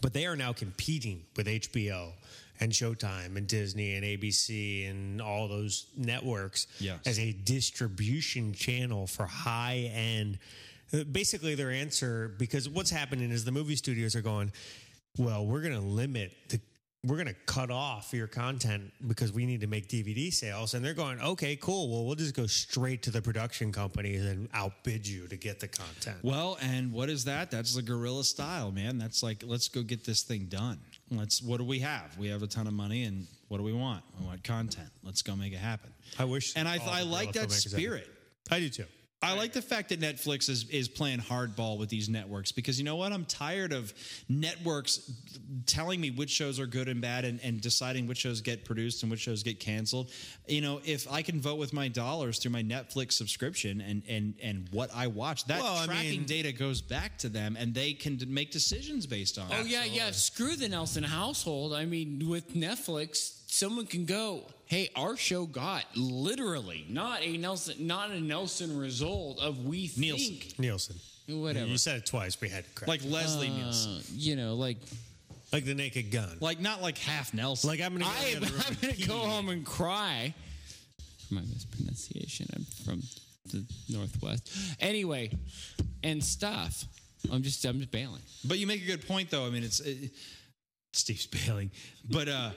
Speaker 2: But they are now competing with HBO and Showtime and Disney and ABC and all those networks
Speaker 3: Yes.
Speaker 2: as a distribution channel for high end. Basically, their answer because what's happening is the movie studios are going, well, we're going to limit the. We're going to cut off your content because we need to make DVD sales. And they're going, okay, cool. Well, we'll just go straight to the production companies and outbid you to get the content.
Speaker 3: Well, and what is that? That's the guerrilla style, man. That's like, let's go get this thing done. Let's. What do we have? We have a ton of money, and what do we want? We want content. Let's go make it happen.
Speaker 2: I wish.
Speaker 3: And I, I like that
Speaker 2: filmmakers had it.
Speaker 3: spirit.
Speaker 2: I do too.
Speaker 3: I like the fact that Netflix is is playing hardball with these networks because you know what? I'm tired of networks telling me which shows are good and bad and, and deciding which shows get produced and which shows get canceled. You know, if I can vote with my dollars through my Netflix subscription and and and what I watch, that
Speaker 2: Well, I
Speaker 3: tracking
Speaker 2: mean-
Speaker 3: data goes back to them and they can make decisions based on.
Speaker 1: Oh
Speaker 3: it.
Speaker 1: yeah, yeah. Screw the Nelson household. I mean, with Netflix, someone can go, "Hey, our show got literally not a Nelson, not a Nelson result of we
Speaker 3: Nielsen.
Speaker 1: think
Speaker 2: Nielson.
Speaker 1: whatever."
Speaker 2: You said it twice. We had to correct.
Speaker 3: Like Leslie
Speaker 1: Uh,
Speaker 3: Nielsen,
Speaker 1: you know, like
Speaker 2: like the Naked Gun.
Speaker 3: like not like half Nelson.
Speaker 2: Like I'm gonna. Go
Speaker 1: I
Speaker 2: in
Speaker 1: am
Speaker 2: the other room
Speaker 1: I'm gonna
Speaker 2: pee.
Speaker 1: go home and cry. For my mispronunciation. I'm from the Northwest. Anyway, and stuff. I'm just I'm just bailing.
Speaker 3: but you make a good point though. I mean, it's. It, Steve's bailing, but uh,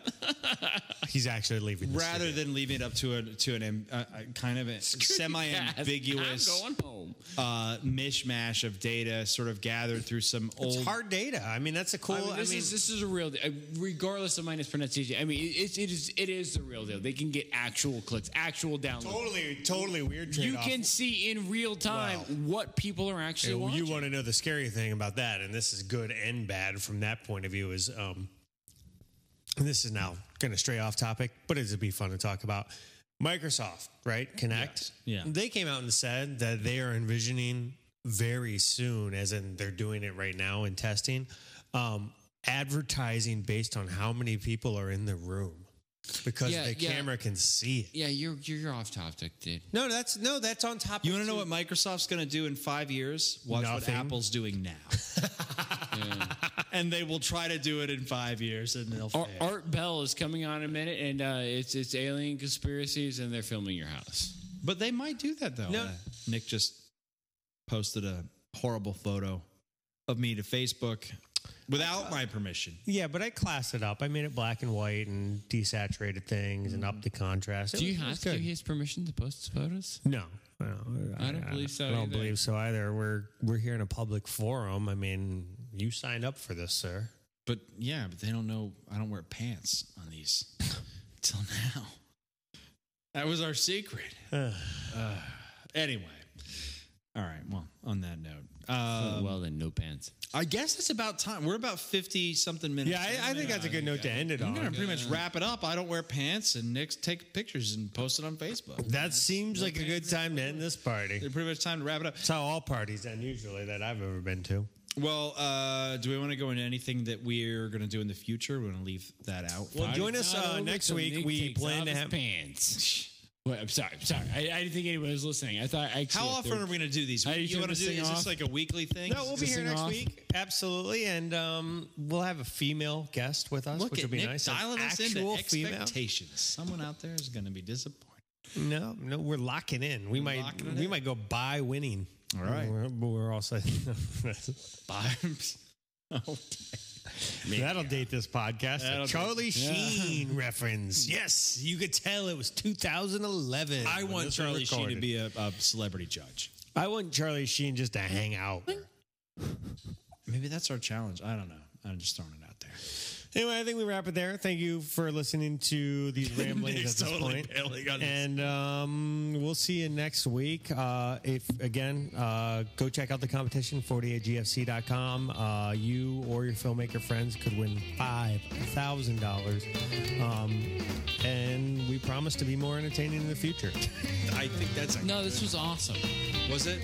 Speaker 3: (laughs)
Speaker 2: He's actually leaving. the
Speaker 3: rather
Speaker 2: studio.
Speaker 3: than leaving it up to a to an uh, uh, kind of a semi-ambiguous
Speaker 1: I'm going home.
Speaker 3: uh, mishmash of data, sort of gathered through some old.
Speaker 2: it's hard data. I mean, that's a cool.
Speaker 1: I mean, this
Speaker 2: I mean,
Speaker 1: is this is a real deal. Uh, Regardless of my mispronunciation, I mean, it, it, is it is the real deal. They can get actual clicks, actual downloads.
Speaker 2: totally, totally weird.
Speaker 1: You
Speaker 2: trade-off.
Speaker 1: can see in real time
Speaker 2: Wow.
Speaker 1: what people are actually
Speaker 2: You,
Speaker 1: watching.
Speaker 2: you want to know the scary thing about that, and this is good and bad from that point of view. Is um, this is now going to stray off topic, but it'd be fun to talk about. Microsoft, right? Kinect.
Speaker 3: Yes. Yeah.
Speaker 2: They came out and said that they are envisioning very soon, as in they're doing it right now in testing, um, advertising based on how many people are in the room because
Speaker 1: Yeah,
Speaker 2: the
Speaker 1: yeah.
Speaker 2: camera can see it.
Speaker 1: yeah, you're you're you're off topic, dude.
Speaker 2: No, that's no, that's on top.
Speaker 3: you want to know what Microsoft's going to do in five years? Watch
Speaker 2: Nothing.
Speaker 3: what Apple's doing now,
Speaker 1: Yeah. (laughs)
Speaker 3: and they will try to do it in five years, and they'll
Speaker 1: Art,
Speaker 3: fail.
Speaker 1: Art Bell is coming on in a minute, and uh, it's it's alien conspiracies, and they're filming your house.
Speaker 3: But they might do that though.
Speaker 2: No.
Speaker 3: Uh, Nick just posted a horrible photo of me to Facebook without my permission.
Speaker 2: Yeah, but I classed it up. I made it black and white and desaturated things and upped the contrast.
Speaker 1: Do you
Speaker 2: was- it
Speaker 1: have to give his permission to post photos?
Speaker 2: No, no,
Speaker 1: I don't believe so
Speaker 2: I don't
Speaker 1: either.
Speaker 2: believe so either. We're we're here in a public forum. I mean, you signed up for this, sir.
Speaker 3: But yeah, but they don't know I don't wear pants on these (laughs) till now. That was our secret. (sighs) Uh, anyway. All right. Well, on that note, uh,
Speaker 1: well, then no pants.
Speaker 3: I guess it's about time. We're about fifty something minutes.
Speaker 2: Yeah, I, I think that's a good note to end it on.
Speaker 3: I'm gonna pretty much wrap it up. I don't wear pants, and Nick's take pictures and post it on Facebook.
Speaker 2: That seems like a good time to end this party.
Speaker 3: It's pretty much time to wrap it up.
Speaker 2: That's how all parties end usually that I've ever been to.
Speaker 3: Well, uh, do we want to go into anything that we're going to do in the future? We're going to leave that out.
Speaker 2: Well, join us uh, next week. We plan to have.
Speaker 1: pants. (laughs) Wait, I'm sorry. I'm sorry. I, I didn't think anybody was listening. I thought actually.
Speaker 3: How often are we going to do these?
Speaker 1: How do you
Speaker 3: you want to
Speaker 1: this
Speaker 3: do?
Speaker 1: thing
Speaker 3: Is this
Speaker 1: off?
Speaker 3: like a weekly thing?
Speaker 2: No, we'll be here
Speaker 1: thing
Speaker 2: next
Speaker 1: off?
Speaker 2: week. Absolutely, and um, we'll have a female guest with us,
Speaker 3: Look
Speaker 2: which
Speaker 3: at
Speaker 2: will be
Speaker 3: Nick
Speaker 2: nice. An
Speaker 3: dialing us into
Speaker 2: actual female.
Speaker 3: expectations. Someone out there is going to be disappointed.
Speaker 2: No, no, we're locking in. We might
Speaker 3: locking it
Speaker 2: we
Speaker 3: in.
Speaker 2: might go by winning.
Speaker 3: All right.
Speaker 2: we're, we're also (laughs)
Speaker 3: Bye. (laughs)
Speaker 2: That'll date this podcast.
Speaker 1: That'll
Speaker 2: Charlie Sheen (laughs) reference. Yes, you could tell it was 2011.
Speaker 3: I want Charlie Sheen to be a, a celebrity judge.
Speaker 2: I want Charlie Sheen just to hang out.
Speaker 3: Maybe that's our challenge. I don't know. I'm just throwing it out there.
Speaker 2: Anyway, I think we wrap it there. Thank you for listening to these (laughs) ramblings
Speaker 3: Nick's
Speaker 2: at this
Speaker 3: totally
Speaker 2: point.
Speaker 3: bailing on this.
Speaker 2: And um, we'll see you next week. Uh, if again, uh, go check out the competition 48gfc.com. Uh, you or your filmmaker friends could win five thousand dollars. Um, and we promise to be more entertaining in the future. (laughs)
Speaker 3: I think that's a
Speaker 1: No, this was awesome.
Speaker 3: was it.